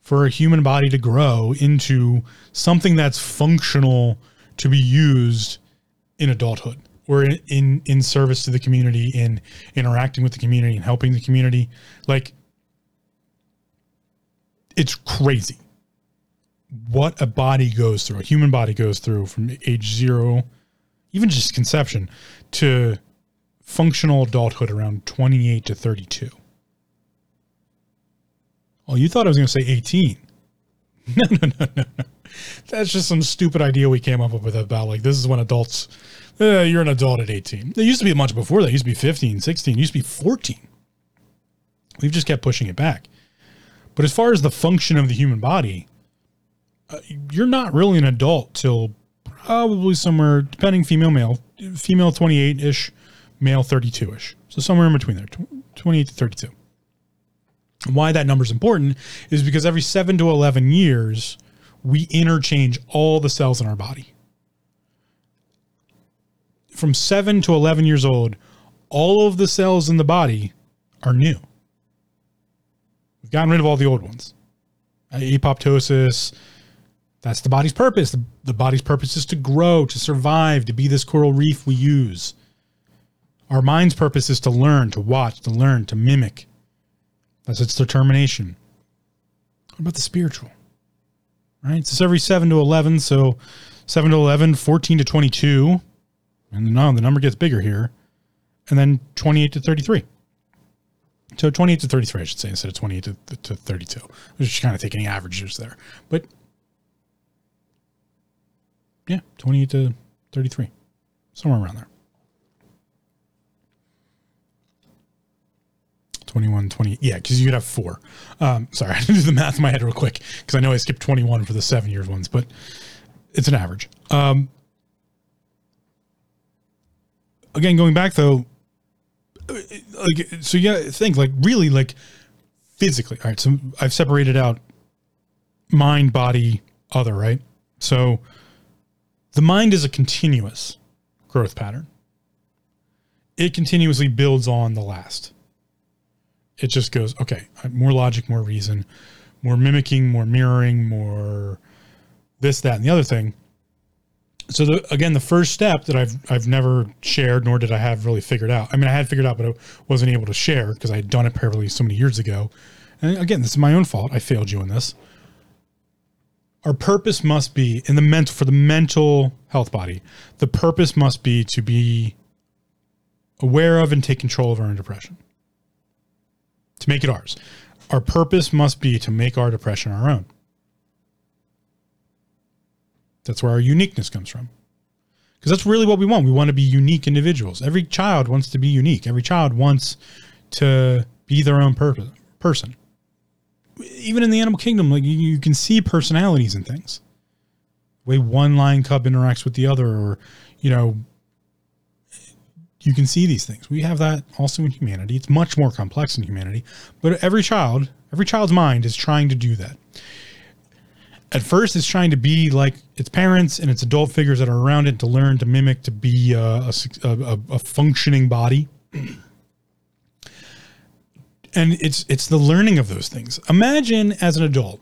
for a human body to grow into something that's functional to be used in adulthood or in, in in service to the community in interacting with the community and helping the community like it's crazy what a body goes through a human body goes through from age 0 even just conception to functional adulthood around 28 to 32. Oh, you thought I was going to say 18. No, no, no, no, no. That's just some stupid idea we came up with about like this is when adults, uh, you're an adult at 18. It used to be a much before that. It used to be 15, 16, it used to be 14. We've just kept pushing it back. But as far as the function of the human body, uh, you're not really an adult till probably somewhere, depending female, male, female 28 ish, male 32 ish. So somewhere in between there, 28 to 32. Why that number is important is because every seven to 11 years, we interchange all the cells in our body. From seven to 11 years old, all of the cells in the body are new. We've gotten rid of all the old ones. Apoptosis, that's the body's purpose. The, the body's purpose is to grow, to survive, to be this coral reef we use. Our mind's purpose is to learn, to watch, to learn, to mimic. That's its determination. What about the spiritual? Right? So it's every 7 to 11. So 7 to 11, 14 to 22. And now the number gets bigger here. And then 28 to 33. So 28 to 33, I should say, instead of 28 to, to 32. I'm just kind of taking averages there. But yeah, 28 to 33. Somewhere around there. 21, 20. Yeah, because you could have four. Um, sorry, I do the math in my head real quick because I know I skipped 21 for the seven years ones, but it's an average. Um, again, going back though, like, so yeah, think like really like physically. All right. So I've separated out mind, body, other, right? So the mind is a continuous growth pattern. It continuously builds on the last it just goes okay uh, more logic more reason more mimicking more mirroring more this, that, and the other thing. So the, again, the first step that I've I've never shared, nor did I have really figured out. I mean, I had figured out, but I wasn't able to share because I had done it apparently so many years ago. And again, this is my own fault. I failed you in this. Our purpose must be in the mental for the mental health body. The purpose must be to be aware of and take control of our own depression. To make it ours. Our purpose must be to make our depression our own. That's where our uniqueness comes from. Because that's really what we want. We want to be unique individuals. Every child wants to be unique. Every child wants to be their own purpose, person. Even in the animal kingdom, like you, you can see personalities and things. The way one lion cub interacts with the other, or you know, you can see these things. We have that also in humanity. It's much more complex in humanity, but every child, every child's mind is trying to do that at first it's trying to be like its parents and its adult figures that are around it to learn to mimic to be uh, a, a, a, a functioning body and it's it's the learning of those things imagine as an adult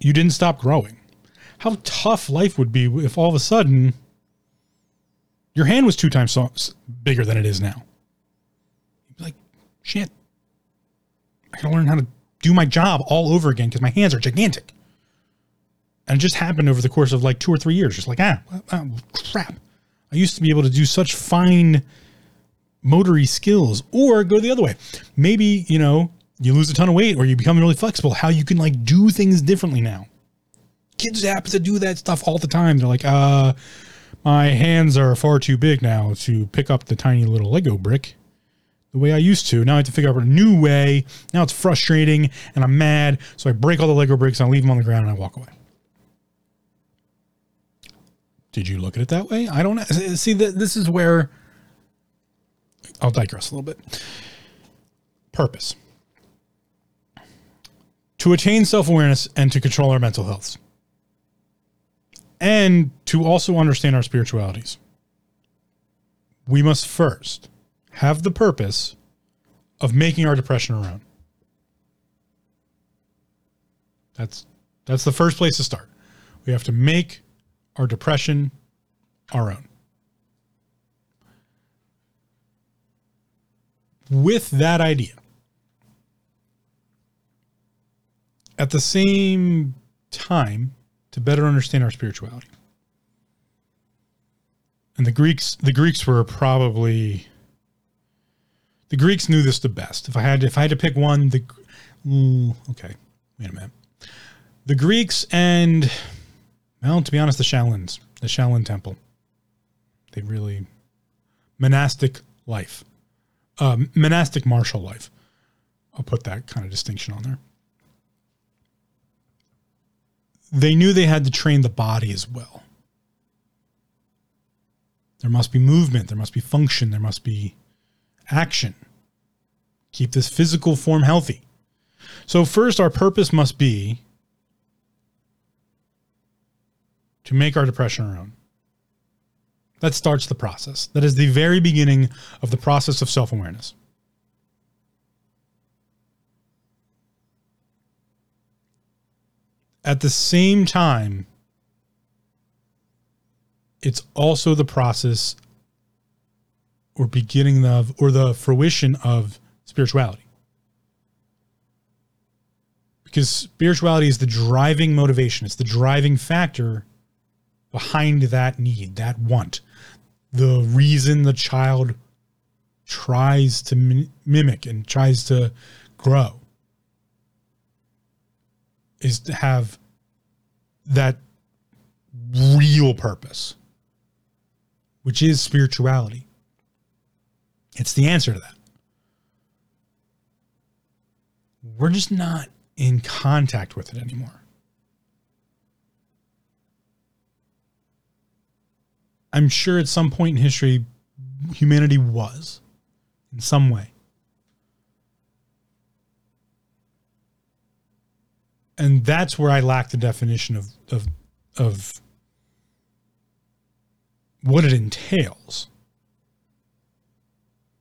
you didn't stop growing how tough life would be if all of a sudden your hand was two times bigger than it is now like shit i gotta learn how to do my job all over again because my hands are gigantic. And it just happened over the course of like two or three years. Just like, ah, ah, crap. I used to be able to do such fine motory skills or go the other way. Maybe, you know, you lose a ton of weight or you become really flexible, how you can like do things differently now. Kids happen to do that stuff all the time. They're like, uh, my hands are far too big now to pick up the tiny little Lego brick the way I used to. Now I have to figure out a new way. Now it's frustrating and I'm mad. So I break all the Lego bricks and I leave them on the ground and I walk away. Did you look at it that way? I don't know. See, this is where I'll digress a little bit. Purpose to attain self awareness and to control our mental health, and to also understand our spiritualities. We must first have the purpose of making our depression our own. That's that's the first place to start. We have to make our depression our own. With that idea, at the same time, to better understand our spirituality. And the Greeks, the Greeks were probably the Greeks knew this the best. If I had if I had to pick one, the okay, wait a minute. The Greeks and well, to be honest, the Shaolins, the Shaolin Temple. They really monastic life, um, monastic martial life. I'll put that kind of distinction on there. They knew they had to train the body as well. There must be movement, there must be function, there must be action. Keep this physical form healthy. So, first, our purpose must be to make our depression our own. That starts the process. That is the very beginning of the process of self awareness. At the same time, it's also the process or beginning of or the fruition of spirituality. Because spirituality is the driving motivation, it's the driving factor behind that need, that want. The reason the child tries to mimic and tries to grow is to have that real purpose, which is spirituality. It's the answer to that. We're just not in contact with it anymore. I'm sure at some point in history, humanity was in some way. And that's where I lack the definition of, of, of what it entails.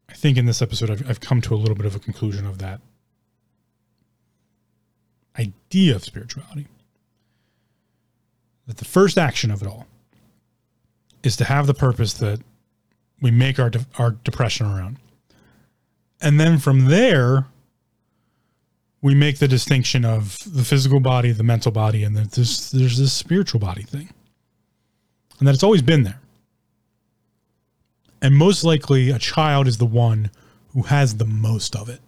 I think in this episode, I've, I've come to a little bit of a conclusion of that idea of spirituality. that the first action of it all is to have the purpose that we make our de- our depression around. And then from there we make the distinction of the physical body, the mental body, and that there's there's this spiritual body thing. And that it's always been there. And most likely a child is the one who has the most of it.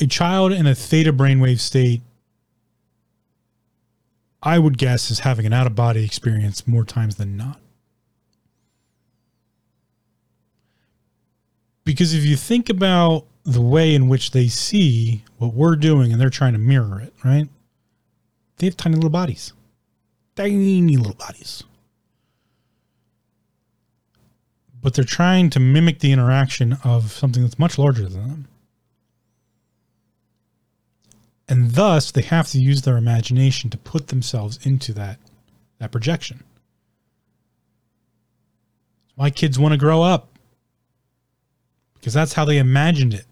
A child in a theta brainwave state I would guess is having an out of body experience more times than not. Because if you think about the way in which they see what we're doing and they're trying to mirror it, right? They have tiny little bodies, tiny little bodies. But they're trying to mimic the interaction of something that's much larger than them and thus they have to use their imagination to put themselves into that that projection why kids want to grow up because that's how they imagined it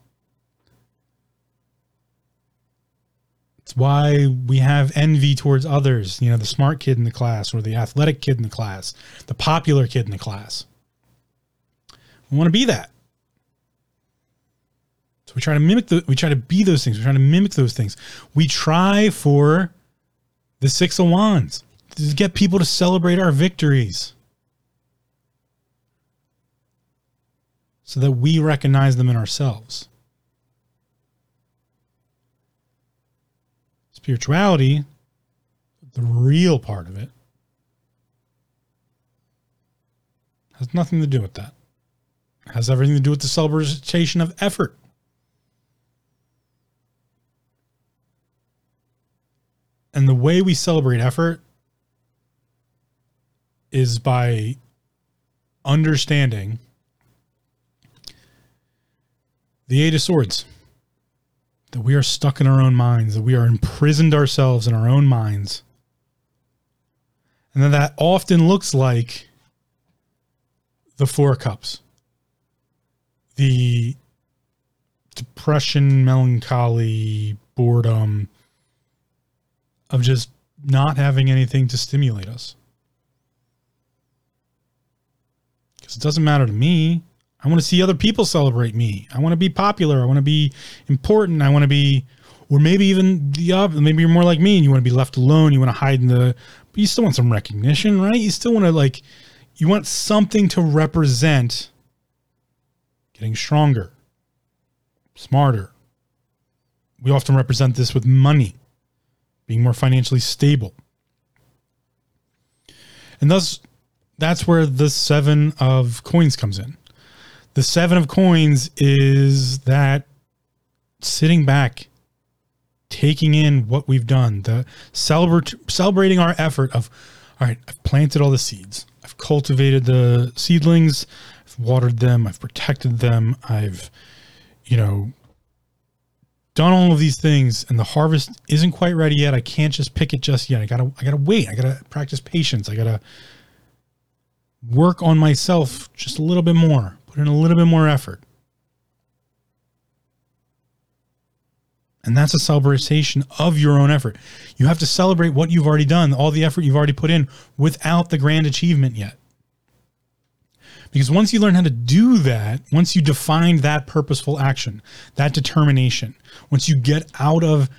why we have envy towards others you know the smart kid in the class or the athletic kid in the class the popular kid in the class we want to be that So we try to mimic the we try to be those things. We try to mimic those things. We try for the six of wands to get people to celebrate our victories. So that we recognize them in ourselves. Spirituality, the real part of it, has nothing to do with that. It has everything to do with the celebration of effort. And the way we celebrate effort is by understanding the Eight of Swords. That we are stuck in our own minds, that we are imprisoned ourselves in our own minds. And that that often looks like the Four Cups. The depression, melancholy, boredom, of just not having anything to stimulate us. Because it doesn't matter to me. I want to see other people celebrate me. I want to be popular. I want to be important. I want to be, or maybe even the. Maybe you're more like me and you want to be left alone. You want to hide in the, but you still want some recognition, right? You still want to like, you want something to represent getting stronger, smarter. We often represent this with money being more financially stable. And thus, that's where the seven of coins comes in. The seven of coins is that sitting back, taking in what we've done, the celebrating our effort of, all right, I've planted all the seeds, I've cultivated the seedlings, I've watered them, I've protected them, I've, you know, done all of these things and the harvest isn't quite ready yet. I can't just pick it just yet. I gotta I gotta wait. I gotta practice patience. I gotta work on myself just a little bit more. Put in a little bit more effort. And that's a celebration of your own effort. You have to celebrate what you've already done, all the effort you've already put in without the grand achievement yet. Because once you learn how to do that, once you define that purposeful action, that determination, once you get out of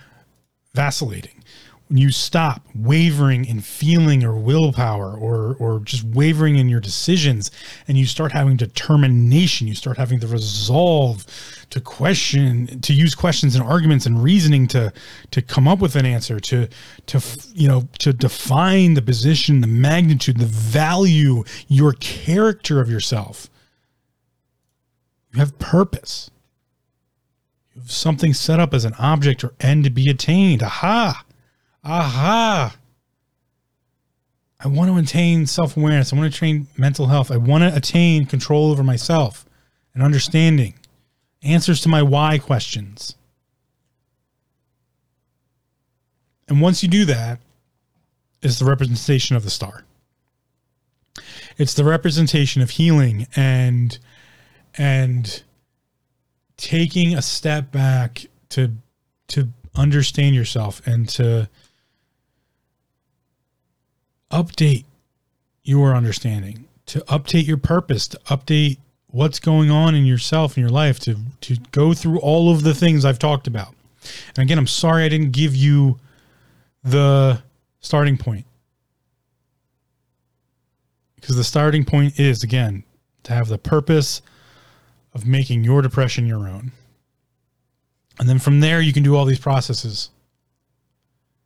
vacillating, when you stop wavering in feeling or willpower or or just wavering in your decisions and you start having determination you start having the resolve to question to use questions and arguments and reasoning to to come up with an answer to to you know to define the position the magnitude the value your character of yourself. You have purpose. You have something set up as an object or end to be attained. Aha aha, I want to attain self awareness. I want to train mental health. I want to attain control over myself and understanding, answers to my why questions. And once you do that, it's the representation of the star. It's the representation of healing and and taking a step back to to understand yourself and to update your understanding, to update your purpose, to update what's going on in yourself and your life, to to go through all of the things I've talked about. And again, I'm sorry I didn't give you the starting point. Because the starting point is again to have the purpose of making your depression your own. And then from there, you can do all these processes.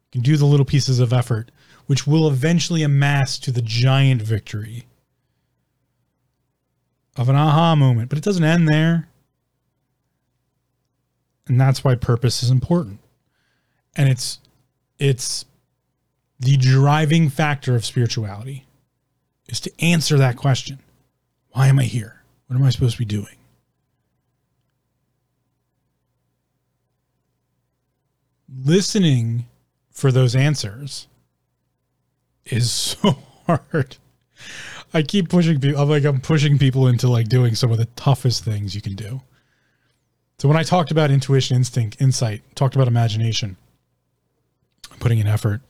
You can do the little pieces of effort, which will eventually amass to the giant victory of an aha moment. But it doesn't end there. And that's why purpose is important. And it's it's the driving factor of spirituality is to answer that question. Why am I here? What am I supposed to be doing? listening for those answers is so hard. I keep pushing people. I'm like I'm pushing people into like doing some of the toughest things you can do. So when I talked about intuition, instinct, insight, talked about imagination, putting in effort.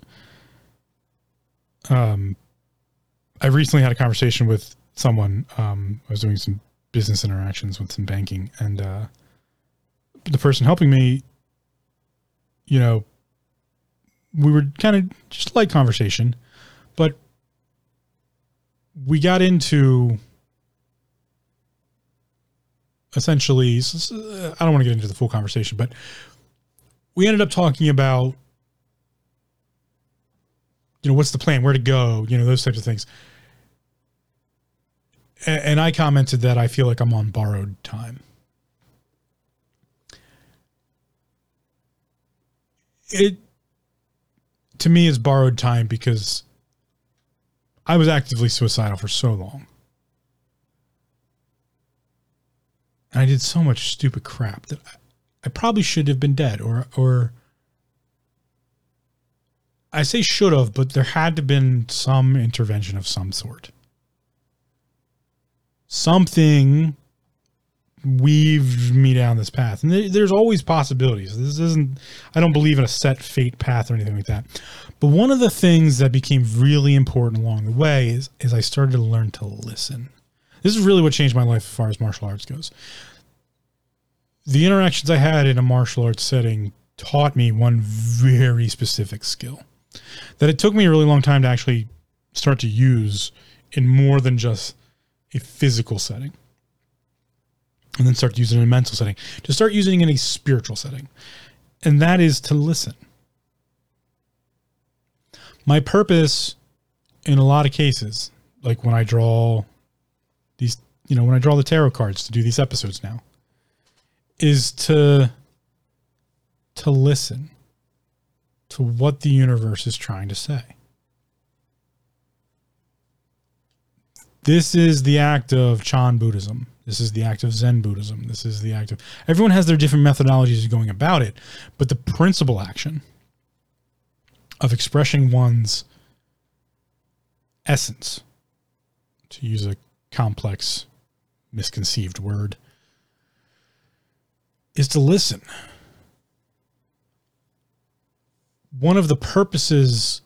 Um, I recently had a conversation with someone. Um, I was doing some business interactions with some banking, and uh, the person helping me you know, we were kind of just light conversation, but we got into essentially i don't want to get into the full conversation but we ended up talking about you know what's the plan where to go you know those types of things. And, i commented that i feel like i'm on borrowed time. It to me is borrowed time because I was actively suicidal for so long. And I did so much stupid crap that I, I probably should have been dead or or I say should have, but there had to have been some intervention of some sort. Something weaved me down this path. And there's always possibilities. This isn't, I don't believe in a set fate path or anything like that. But one of the things that became really important along the way is, is I started to learn to listen. This is really what changed my life as far as martial arts goes. The interactions I had in a martial arts setting taught me one very specific skill that it took me a really long time to actually start to use in more than just a physical setting and then start using it in a mental setting, to start using it in a spiritual setting. And that is to listen. My purpose in a lot of cases, like when I draw these, you know, when I draw the tarot cards to do these episodes now, is to to listen to what the universe is trying to say. This is the act of Chan Buddhism. This is the act of Zen Buddhism. This is the act of. Everyone has their different methodologies of going about it, but the principal action of expressing one's essence, to use a complex, misconceived word, is to listen. One of the purposes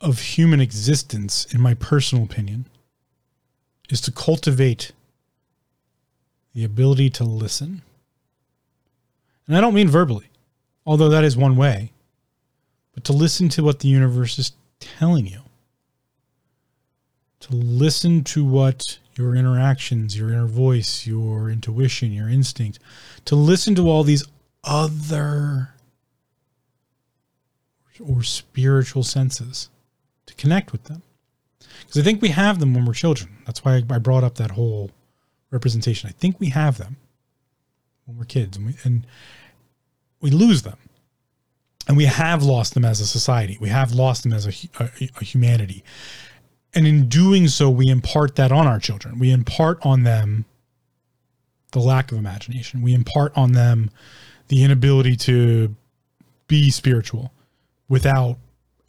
of human existence, in my personal opinion, is to cultivate the ability to listen. And I don't mean verbally, although that is one way, but to listen to what the universe is telling you. To listen to what your interactions, your inner voice, your intuition, your instinct, to listen to all these other or spiritual senses, to connect with them because I think we have them when we're children. That's why I brought up that whole representation. I think we have them when we're kids, and we, and we lose them, and we have lost them as a society. We have lost them as a, a, a humanity, and in doing so, we impart that on our children. We impart on them the lack of imagination. We impart on them the inability to be spiritual without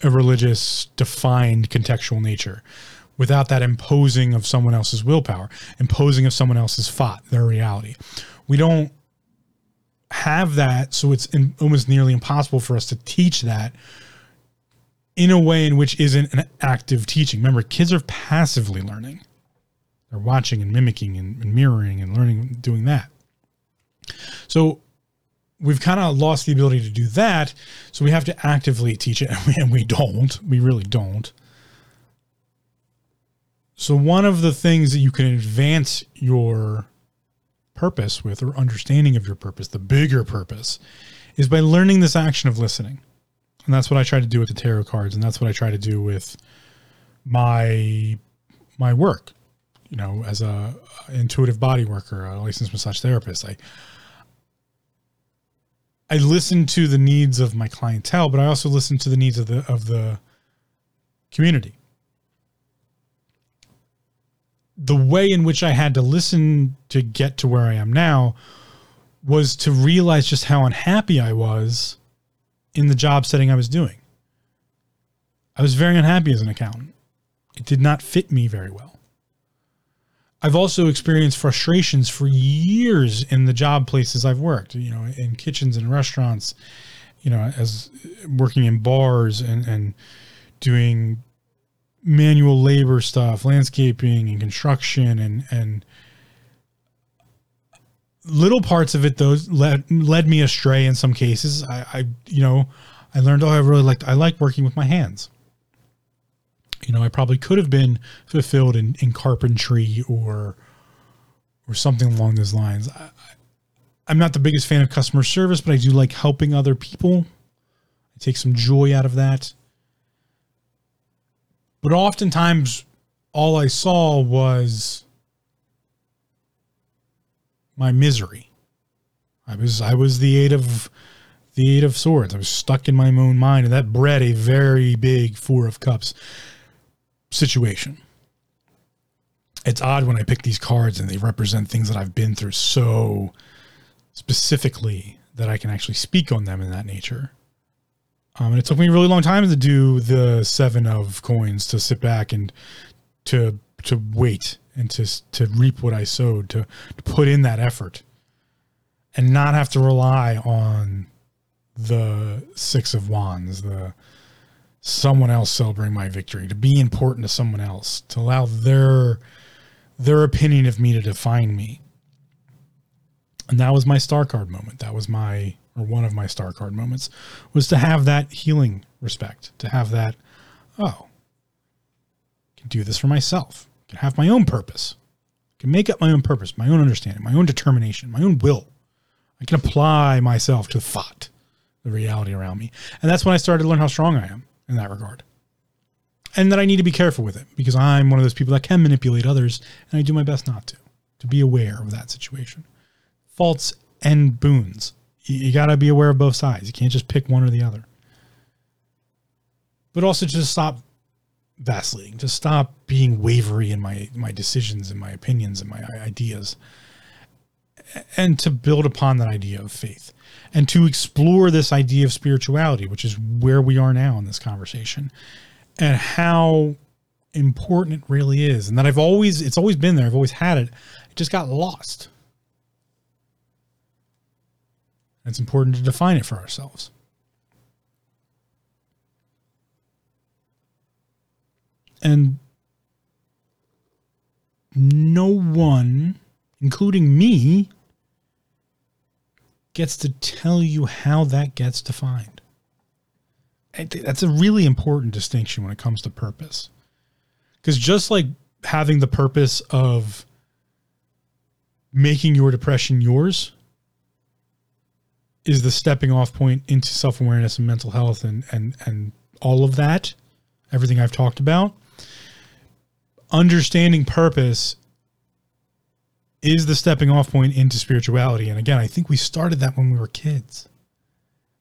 a religious defined contextual nature without that imposing of someone else's willpower, imposing of someone else's thought, their reality. We don't have that, so it's in, almost nearly impossible for us to teach that in a way in which isn't an active teaching. Remember, kids are passively learning. They're watching and mimicking and, and mirroring and learning, doing that. So we've kind of lost the ability to do that. So we have to actively teach it, and we, don't. We really don't. So one of the things that you can advance your purpose with, or understanding of your purpose, the bigger purpose, is by learning this action of listening. And that's what I try to do with the tarot cards, and that's what I try to do with my my work. You know, as a intuitive body worker, a licensed massage therapist, I I listen to the needs of my clientele, but I also listen to the needs of the of the community. The way in which I had to listen to get to where I am now was to realize just how unhappy I was in the job setting I was doing. I was very unhappy as an accountant. It did not fit me very well. I've also experienced frustrations for years in the job places I've worked, you know, in kitchens and restaurants, you know, as working in bars and, and doing manual labor stuff, landscaping and construction and, and little parts of it those led, led me astray in some cases. I, I, you know, I learned, oh, I really liked, I like working with my hands you know, I probably could have been fulfilled in, in carpentry or or something along those lines. I, I'm not the biggest fan of customer service, but I do like helping other people. I take some joy out of that. But oftentimes, all I saw was my misery. I was I was the eight of the eight of swords. I was stuck in my own mind, and that bred a very big four of cups situation. It's odd when I pick these cards and they represent things that I've been through so specifically that I can actually speak on them in that nature. Um, and it took me a really long time to do the seven of coins to sit back and to to wait and to to reap what I sowed to, to put in that effort and not have to rely on the six of wands the someone else celebrating my victory, to be important to someone else, to allow their their opinion of me to define me. And that was my star card moment. That was my or one of my star card moments was to have that healing respect, to have that oh, I can do this for myself. I can have my own purpose. I can make up my own purpose, my own understanding, my own determination, my own will. I can apply myself to thought, the reality around me. And that's when I started to learn how strong I am in that regard. And that I need to be careful with it because I'm one of those people that can manipulate others and I do my best not to, to be aware of that situation. Faults and boons. You, got to be aware of both sides. You can't just pick one or the other. But also just stop vacillating, to stop being wavery in my, my decisions and my opinions and my ideas and to build upon that idea of faith and to explore this idea of spirituality, which is where we are now in this conversation, and how important it really is. And that I've always, it's always been there, I've always had it. It just got lost. It's important to define it for ourselves. And no one, including me, gets to tell you how that gets defined. That's a really important distinction when it comes to purpose. Because just like having the purpose of making your depression yours is the stepping off point into self-awareness and mental health and and and all of that everything I've talked about understanding purpose is the stepping off point into spirituality. And again, I think we started that when we were kids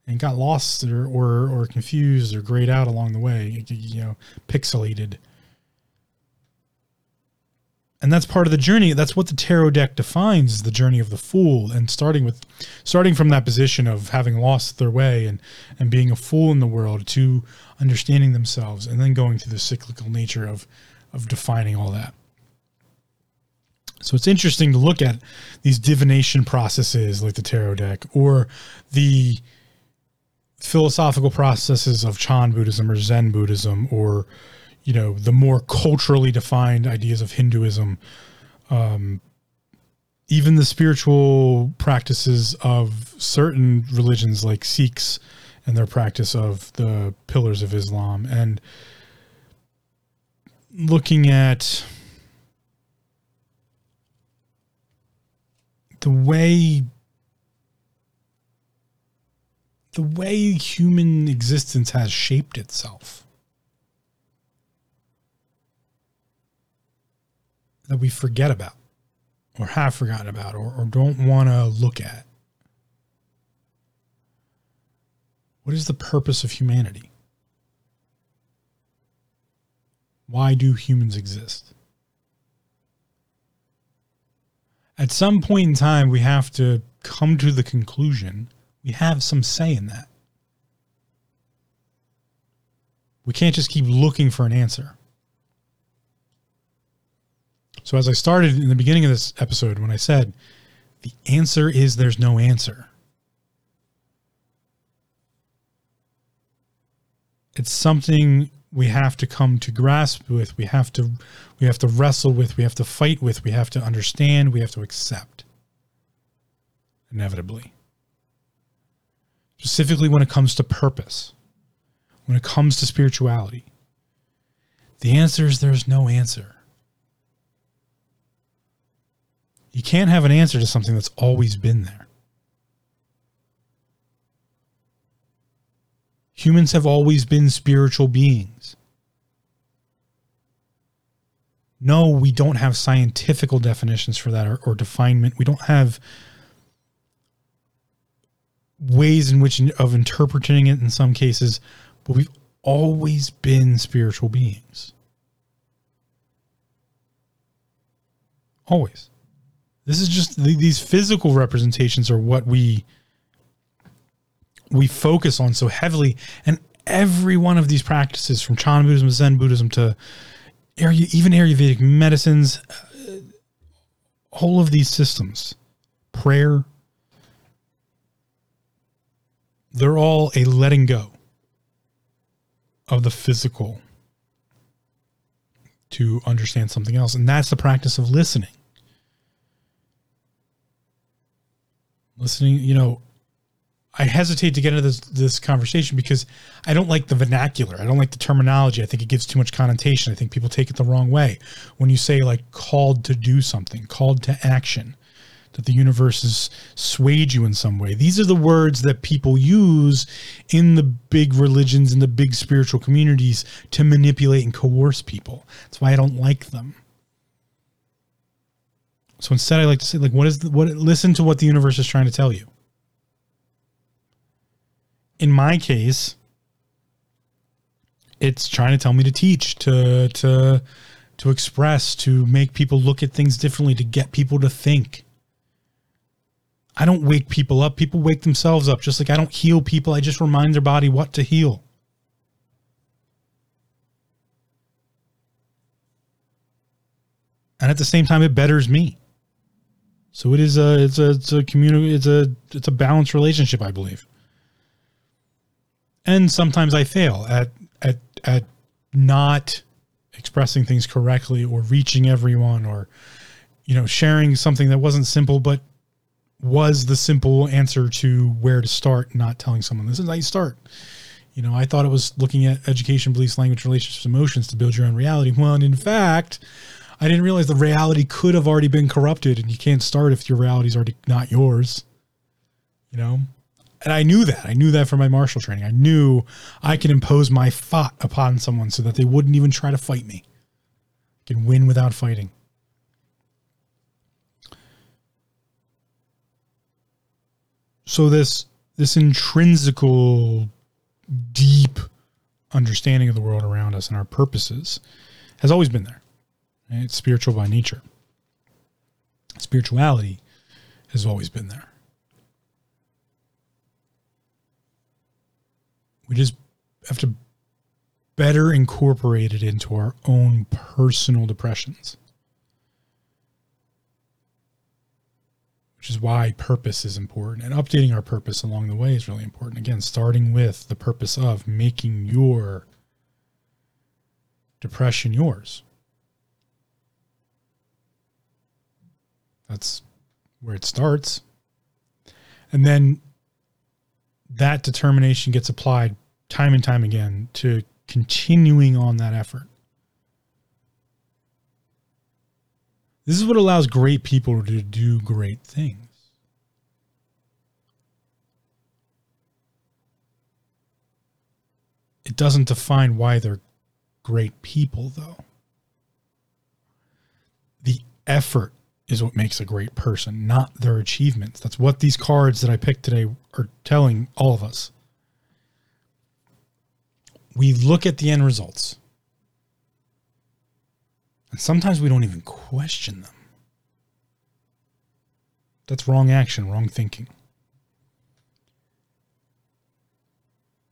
and got lost or, or, or confused or grayed out along the way, you know, pixelated. And that's part of the journey. That's what the tarot deck defines the journey of the fool. And starting with starting from that position of having lost their way and, and being a fool in the world to understanding themselves and then going through the cyclical nature of of defining all that. So it's interesting to look at these divination processes like the tarot deck or the philosophical processes of Chan Buddhism or Zen Buddhism or you know the more culturally defined ideas of Hinduism um, even the spiritual practices of certain religions like Sikhs and their practice of the pillars of Islam. And looking at the way the way human existence has shaped itself that we forget about or have forgotten about or, or don't want to look at. What is the purpose of humanity? Why do humans exist? At some point in time, we have to come to the conclusion we have some say in that. We can't just keep looking for an answer. So, as I started in the beginning of this episode, when I said the answer is there's no answer, it's something we have to come to grasp with. We have to, we have to wrestle with. We have to fight with. We have to understand. We have to accept. Inevitably, specifically when it comes to purpose, when it comes to spirituality, the answer is there's no answer. You can't have an answer to something that's always been there. Humans have always been spiritual beings. No, we don't have scientific definitions for that or, or definement. We don't have ways in which of interpreting it in some cases, but we've always been spiritual beings. Always. This is just these physical representations are what we we focus on so heavily, and every one of these practices, from Chan Buddhism, Zen Buddhism to even Ayurvedic medicines, uh, all of these systems, prayer, they're all a letting go of the physical to understand something else. And that's the practice of listening. listening, you know, I hesitate to get into this this conversation because I don't like the vernacular. I don't like the terminology. I think it gives too much connotation. I think people take it the wrong way when you say like called to do something, called to action, that the universe has swayed you in some way. These are the words that people use in the big religions and the big spiritual communities to manipulate and coerce people. That's why I don't like them. So instead, I like to say, like, what is the, what? Listen to what the universe is trying to tell you. In my case, it's trying to tell me to teach, to to to express, to make people look at things differently, to get people to think. I don't wake people up. People wake themselves up. Just like I don't heal people, I just remind their body what to heal. And at the same time, it betters me. So it is a it's a it's a community it's a it's a balanced relationship, I believe. And sometimes I fail at at at not expressing things correctly or reaching everyone or you know sharing something that wasn't simple but was the simple answer to where to start not telling someone this is how you start. You know i thought it was looking at education beliefs language relationships emotions to build your own reality. Well and in fact I didn't realize the reality could have already been corrupted, and you can't start if your reality is already not yours. You know, and I knew that. I knew that from my martial training. I knew I could impose my thought upon someone so that they wouldn't even try to fight me. I can win without fighting. So this this intrinsical deep understanding of the world around us and our purposes has always been there. It's spiritual by nature. Spirituality has always been there. We just have to better incorporate it into our own personal depressions. which is why purpose is important and updating our purpose along the way is really important. Again, starting with the purpose of making your depression yours. That's where it starts. And then that determination gets applied time and time again to continuing on that effort. This is what allows great people to do great things. It doesn't define why they're great people, though. The effort is what makes a great person, not their achievements. That's what these cards that I picked today are telling all of us. We look at the end results. And sometimes we don't even question them. That's wrong action, wrong thinking.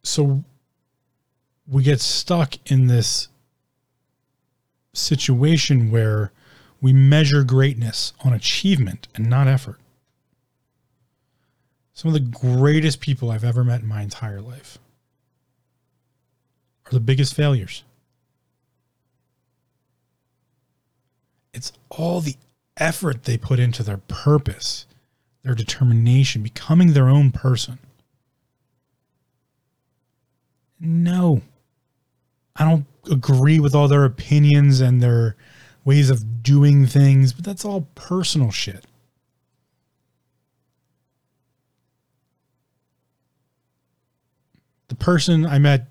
So we get stuck in this situation where we measure greatness on achievement and not effort. Some of the greatest people I've ever met in my entire life are the biggest failures. It's all the effort they put into their purpose, their determination, becoming their own person. No, I don't agree with all their opinions and their ways of doing things, but that's all personal shit. The person I met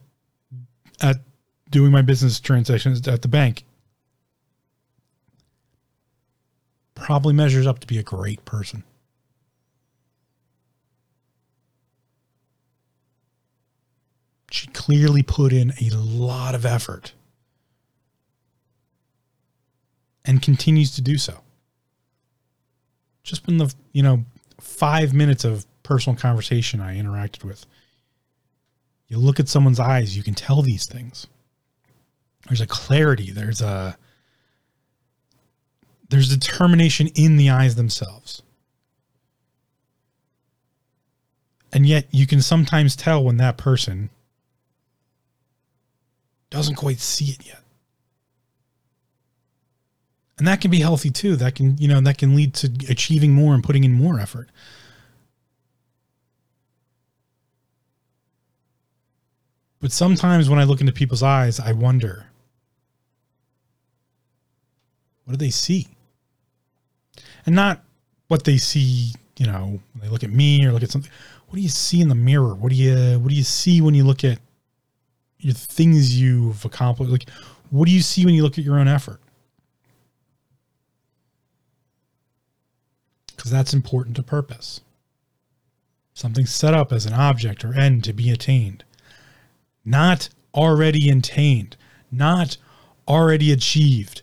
at doing my business transactions at the bank probably measures up to be a great person. She clearly put in a lot of effort and continues to do so. Just in the, you know, five minutes of personal conversation I interacted with, you look at someone's eyes, you can tell these things. There's a clarity, there's a, there's determination in the eyes themselves. And yet you can sometimes tell when that person doesn't quite see it yet and that can be healthy too that can you know that can lead to achieving more and putting in more effort but sometimes when i look into people's eyes i wonder what do they see? And not what they see you know when they look at me or look at something. What do you see in the mirror? What do you what do you see when you look at your things you've accomplished? Like what do you see when you look at your own effort? Because that's important to purpose. Something set up as an object or end to be attained, not already attained, not already achieved.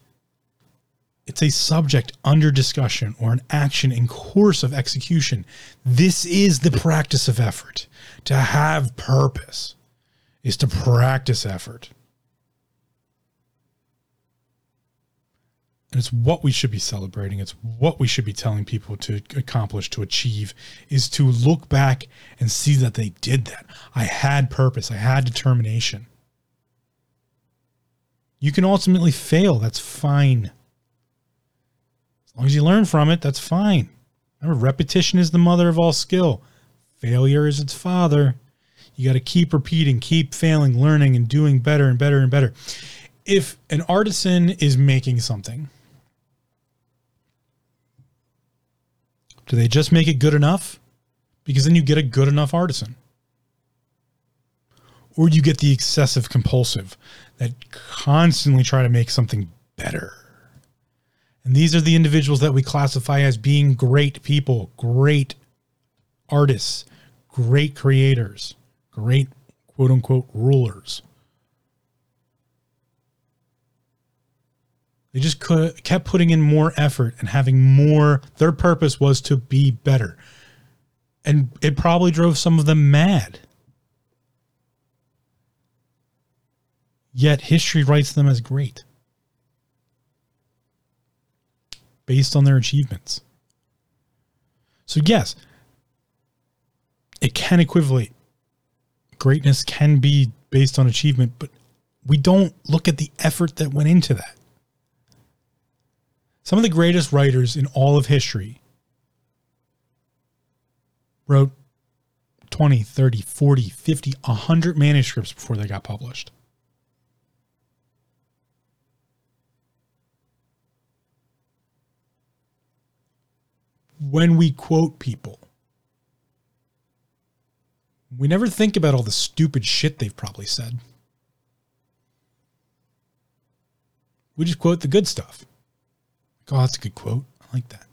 It's a subject under discussion or an action in course of execution. This is the practice of effort. To have purpose is to practice effort. And it's what we should be celebrating. It's what we should be telling people to accomplish to achieve is to look back and see that they did that. I had purpose. I had determination. You can ultimately fail. That's fine. As long as you learn from it that's fine. Remember repetition is the mother of all skill. Failure is its father. You got to keep repeating keep failing learning and doing better and better and better. If an artisan is making something Do they just make it good enough? Because then you get a good enough artisan. Or you get the excessive compulsive that constantly try to make something better. And these are the individuals that we classify as being great people, great artists, great creators, great quote unquote rulers. They just could, kept putting in more effort and having more. Their purpose was to be better. And it probably drove some of them mad. Yet history writes them as great based on their achievements. So, yes, it can equivalent. Greatness can be based on achievement, but we don't look at the effort that went into that. Some of the greatest writers in all of history wrote 20, 30, 40, 50, 100 manuscripts before they got published. When we quote people, we never think about all the stupid shit they've probably said. We just quote the good stuff. Oh, that's a good quote. I like that.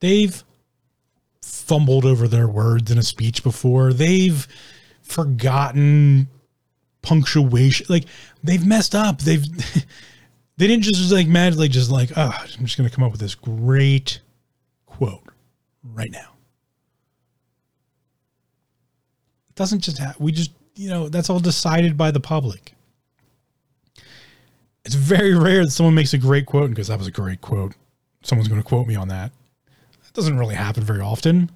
They've fumbled over their words in a speech before. They've forgotten punctuation. Like they've messed up. They've they didn't just like magically just like, oh, I'm just gonna come up with this great quote right now. It doesn't just have we just you know, that's all decided by the public. It's very rare that someone makes a great quote goes, that was a great quote. Someone's going to quote me on that. That doesn't really happen very often.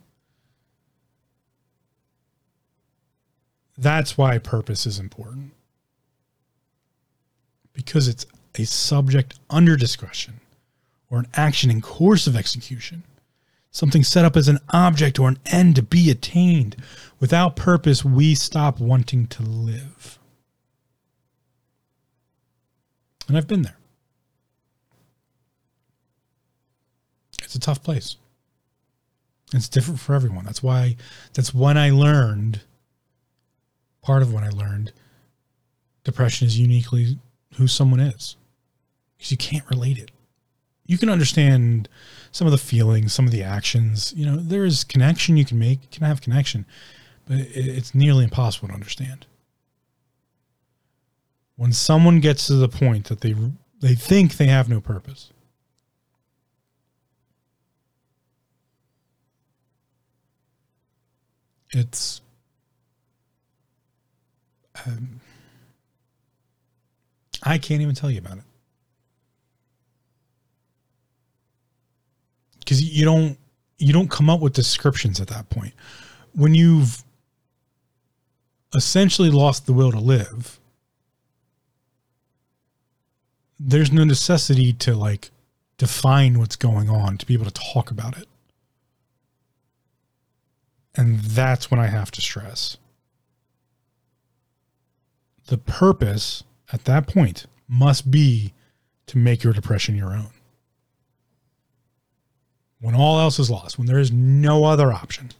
That's why purpose is important. Because it's a subject under discretion or an action in course of execution. Something set up as an object or an end to be attained. Without purpose, we stop wanting to live. And I've been there. It's a tough place. It's different for everyone. That's why, that's when I learned, part of what I learned, depression is uniquely who someone is. Because you can't relate it. You can understand some of the feelings, some of the actions. You know, there is connection you can make, you can have connection, but it's nearly impossible to understand when someone gets to the point that they they think they have no purpose. It's um, I can't even tell you about it. Because you don't you don't come up with descriptions at that point. When you've essentially lost the will to live there's no necessity to like define what's going on to be able to talk about it. And that's when I have to stress. The purpose at that point must be to make your depression your own. When all else is lost, when there is no other option.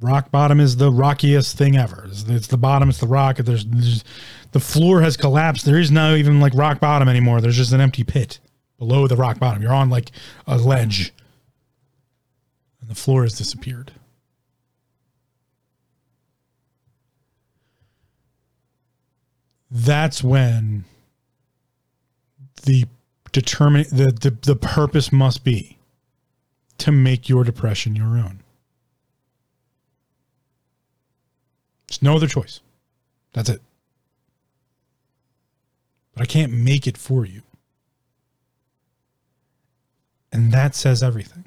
Rock bottom is the rockiest thing ever. It's, it's the bottom, it's the rock. There's, there's, the floor has collapsed. There is no even like rock bottom anymore. There's just an empty pit below the rock bottom. You're on like a ledge, and the floor has disappeared. That's when the determine the, the the purpose must be to make your depression your own. There's no other choice. That's it. But I can't make it for you. And that says everything.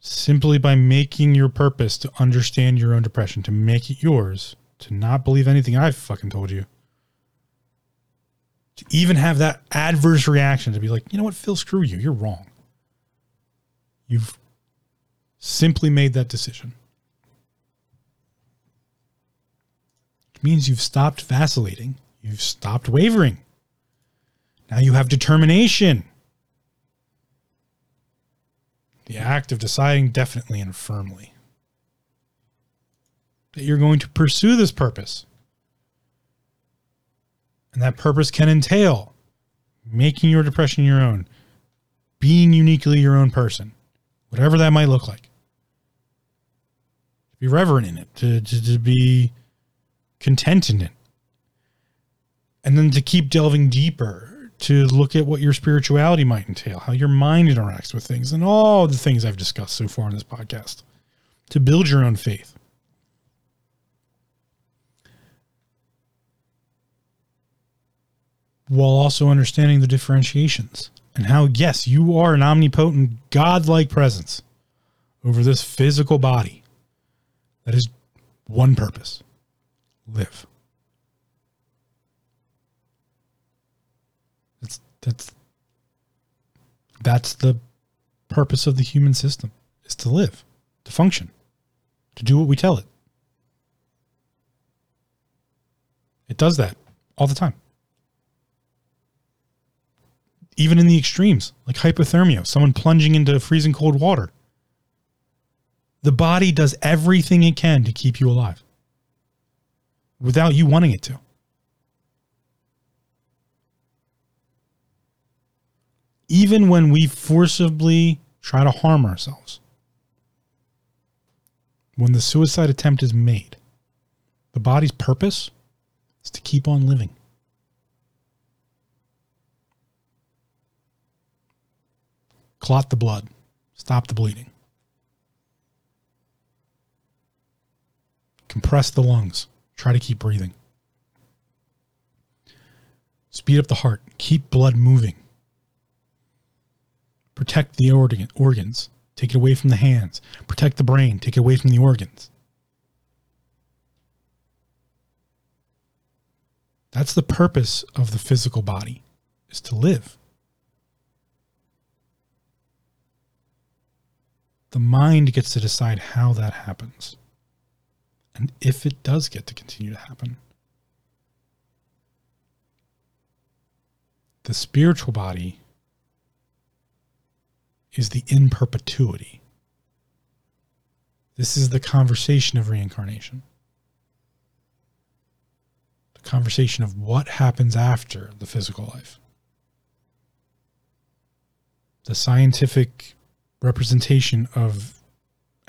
Simply by making your purpose to understand your own depression, to make it yours, to not believe anything I've fucking told you, to even have that adverse reaction to be like, you know what, Phil, screw you. You're wrong. You've simply made that decision. It means you've stopped vacillating, you've stopped wavering. Now you have determination. The act of deciding definitely and firmly that you're going to pursue this purpose. And that purpose can entail making your depression your own, being uniquely your own person, whatever that might look like be reverent in it, to, to, to be content in it. And then to keep delving deeper, to look at what your spirituality might entail, how your mind interacts with things, and all the things I've discussed so far in this podcast, to build your own faith. while also understanding the differentiations and how, yes, you are an omnipotent, godlike presence over this physical body that is one purpose live. That's, that's, that's the purpose of the human system is to live, to function, to do what we tell it. It does that all the time. Even in the extremes, like hypothermia, someone plunging into freezing cold water. The body does everything it can to keep you alive without you wanting it to. Even when we forcibly try to harm ourselves, when the suicide attempt is made, the body's purpose is to keep on living. Clot the blood, stop the bleeding, compress the lungs, try to keep breathing. Speed up the heart, keep blood moving. Protect the organ, organs, take it away from the hands. Protect the brain, take it away from the organs. That's the purpose of the physical body is to live. The mind gets to decide how that happens. And if it does get to continue to happen. The spiritual body is the in perpetuity. This is the conversation of reincarnation the conversation of what happens after the physical life. The scientific representation of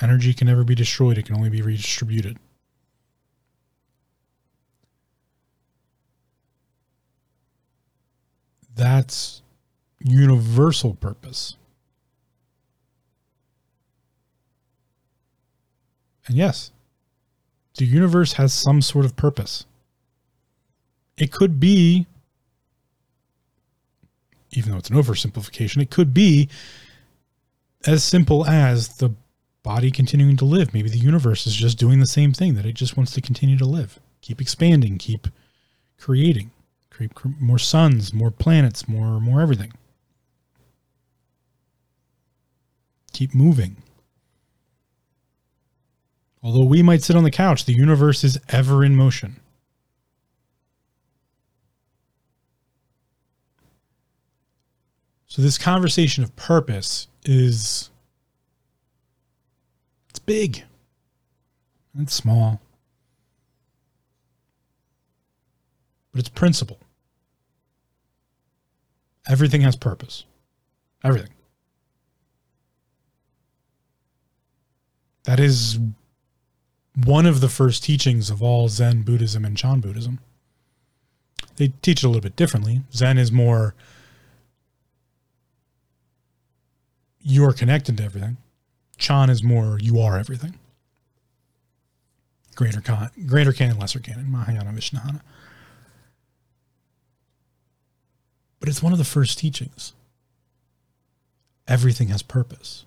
energy can never be destroyed, it can only be redistributed. That's universal purpose. And yes, the universe has some sort of purpose it could be, even though it's an oversimplification, it could be as simple as the body continuing to live. Maybe the universe is just doing the same thing that it just wants to continue to live, keep expanding, keep creating, create more suns, more planets, more more everything. Keep moving. Although we might sit on the couch, the universe is ever in motion. So this conversation of purpose is it's big. It's small. But it's principle. Everything has purpose. Everything. That is one of the first teachings of all Zen Buddhism and Chan Buddhism. They teach it a little bit differently. Zen is more you're connected to everything. Chan is more you are everything. Greater con, greater canon, lesser canon, Mahayana Vishnahana. But it's one of the first teachings. Everything has purpose.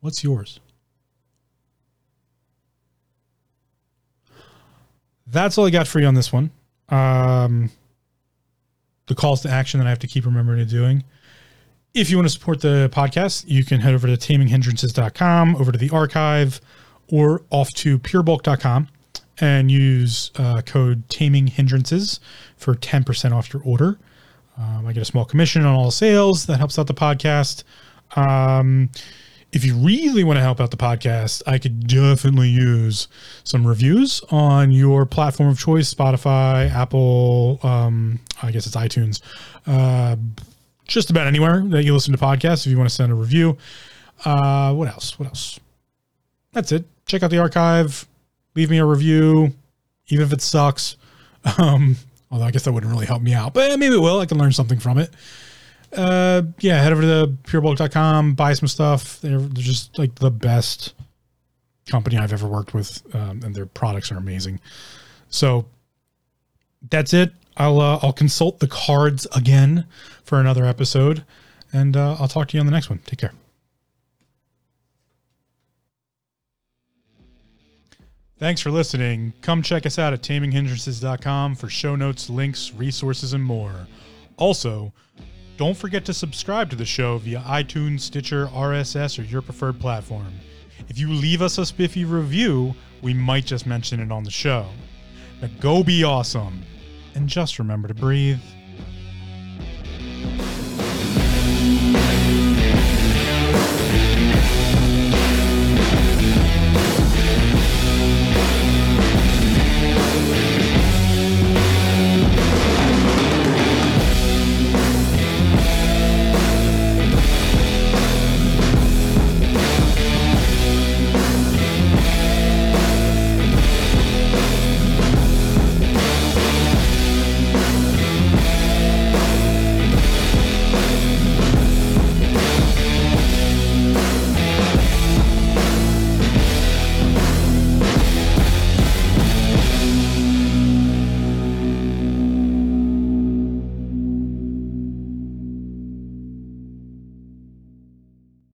What's yours? That's all I got for you on this one. Um, the calls to action that I have to keep remembering to doing. If you want to support the podcast, you can head over to taminghindrances.com, over to the archive, or off to purebulk.com and use uh, code taming hindrances for 10% off your order. Um, I get a small commission on all sales that helps out the podcast. Um, if you really want to help out the podcast, I could definitely use some reviews on your platform of choice Spotify, Apple, um, I guess it's iTunes, uh, just about anywhere that you listen to podcasts. If you want to send a review, uh, what else? What else? That's it. Check out the archive, leave me a review, even if it sucks. Um, although I guess that wouldn't really help me out, but maybe it will. I can learn something from it uh, yeah, head over to purebulk.com, buy some stuff. They're, they're just like the best company I've ever worked with, um, and their products are amazing. So that's it. I'll uh, I'll consult the cards again for another episode, and uh, I'll talk to you on the next one. Take care. Thanks for listening. Come check us out at taminghindrances.com for show notes, links, resources, and more. Also, don't forget to subscribe to the show via iTunes, Stitcher, RSS, or your preferred platform. If you leave us a spiffy review, we might just mention it on the show. Now go be awesome, and just remember to breathe.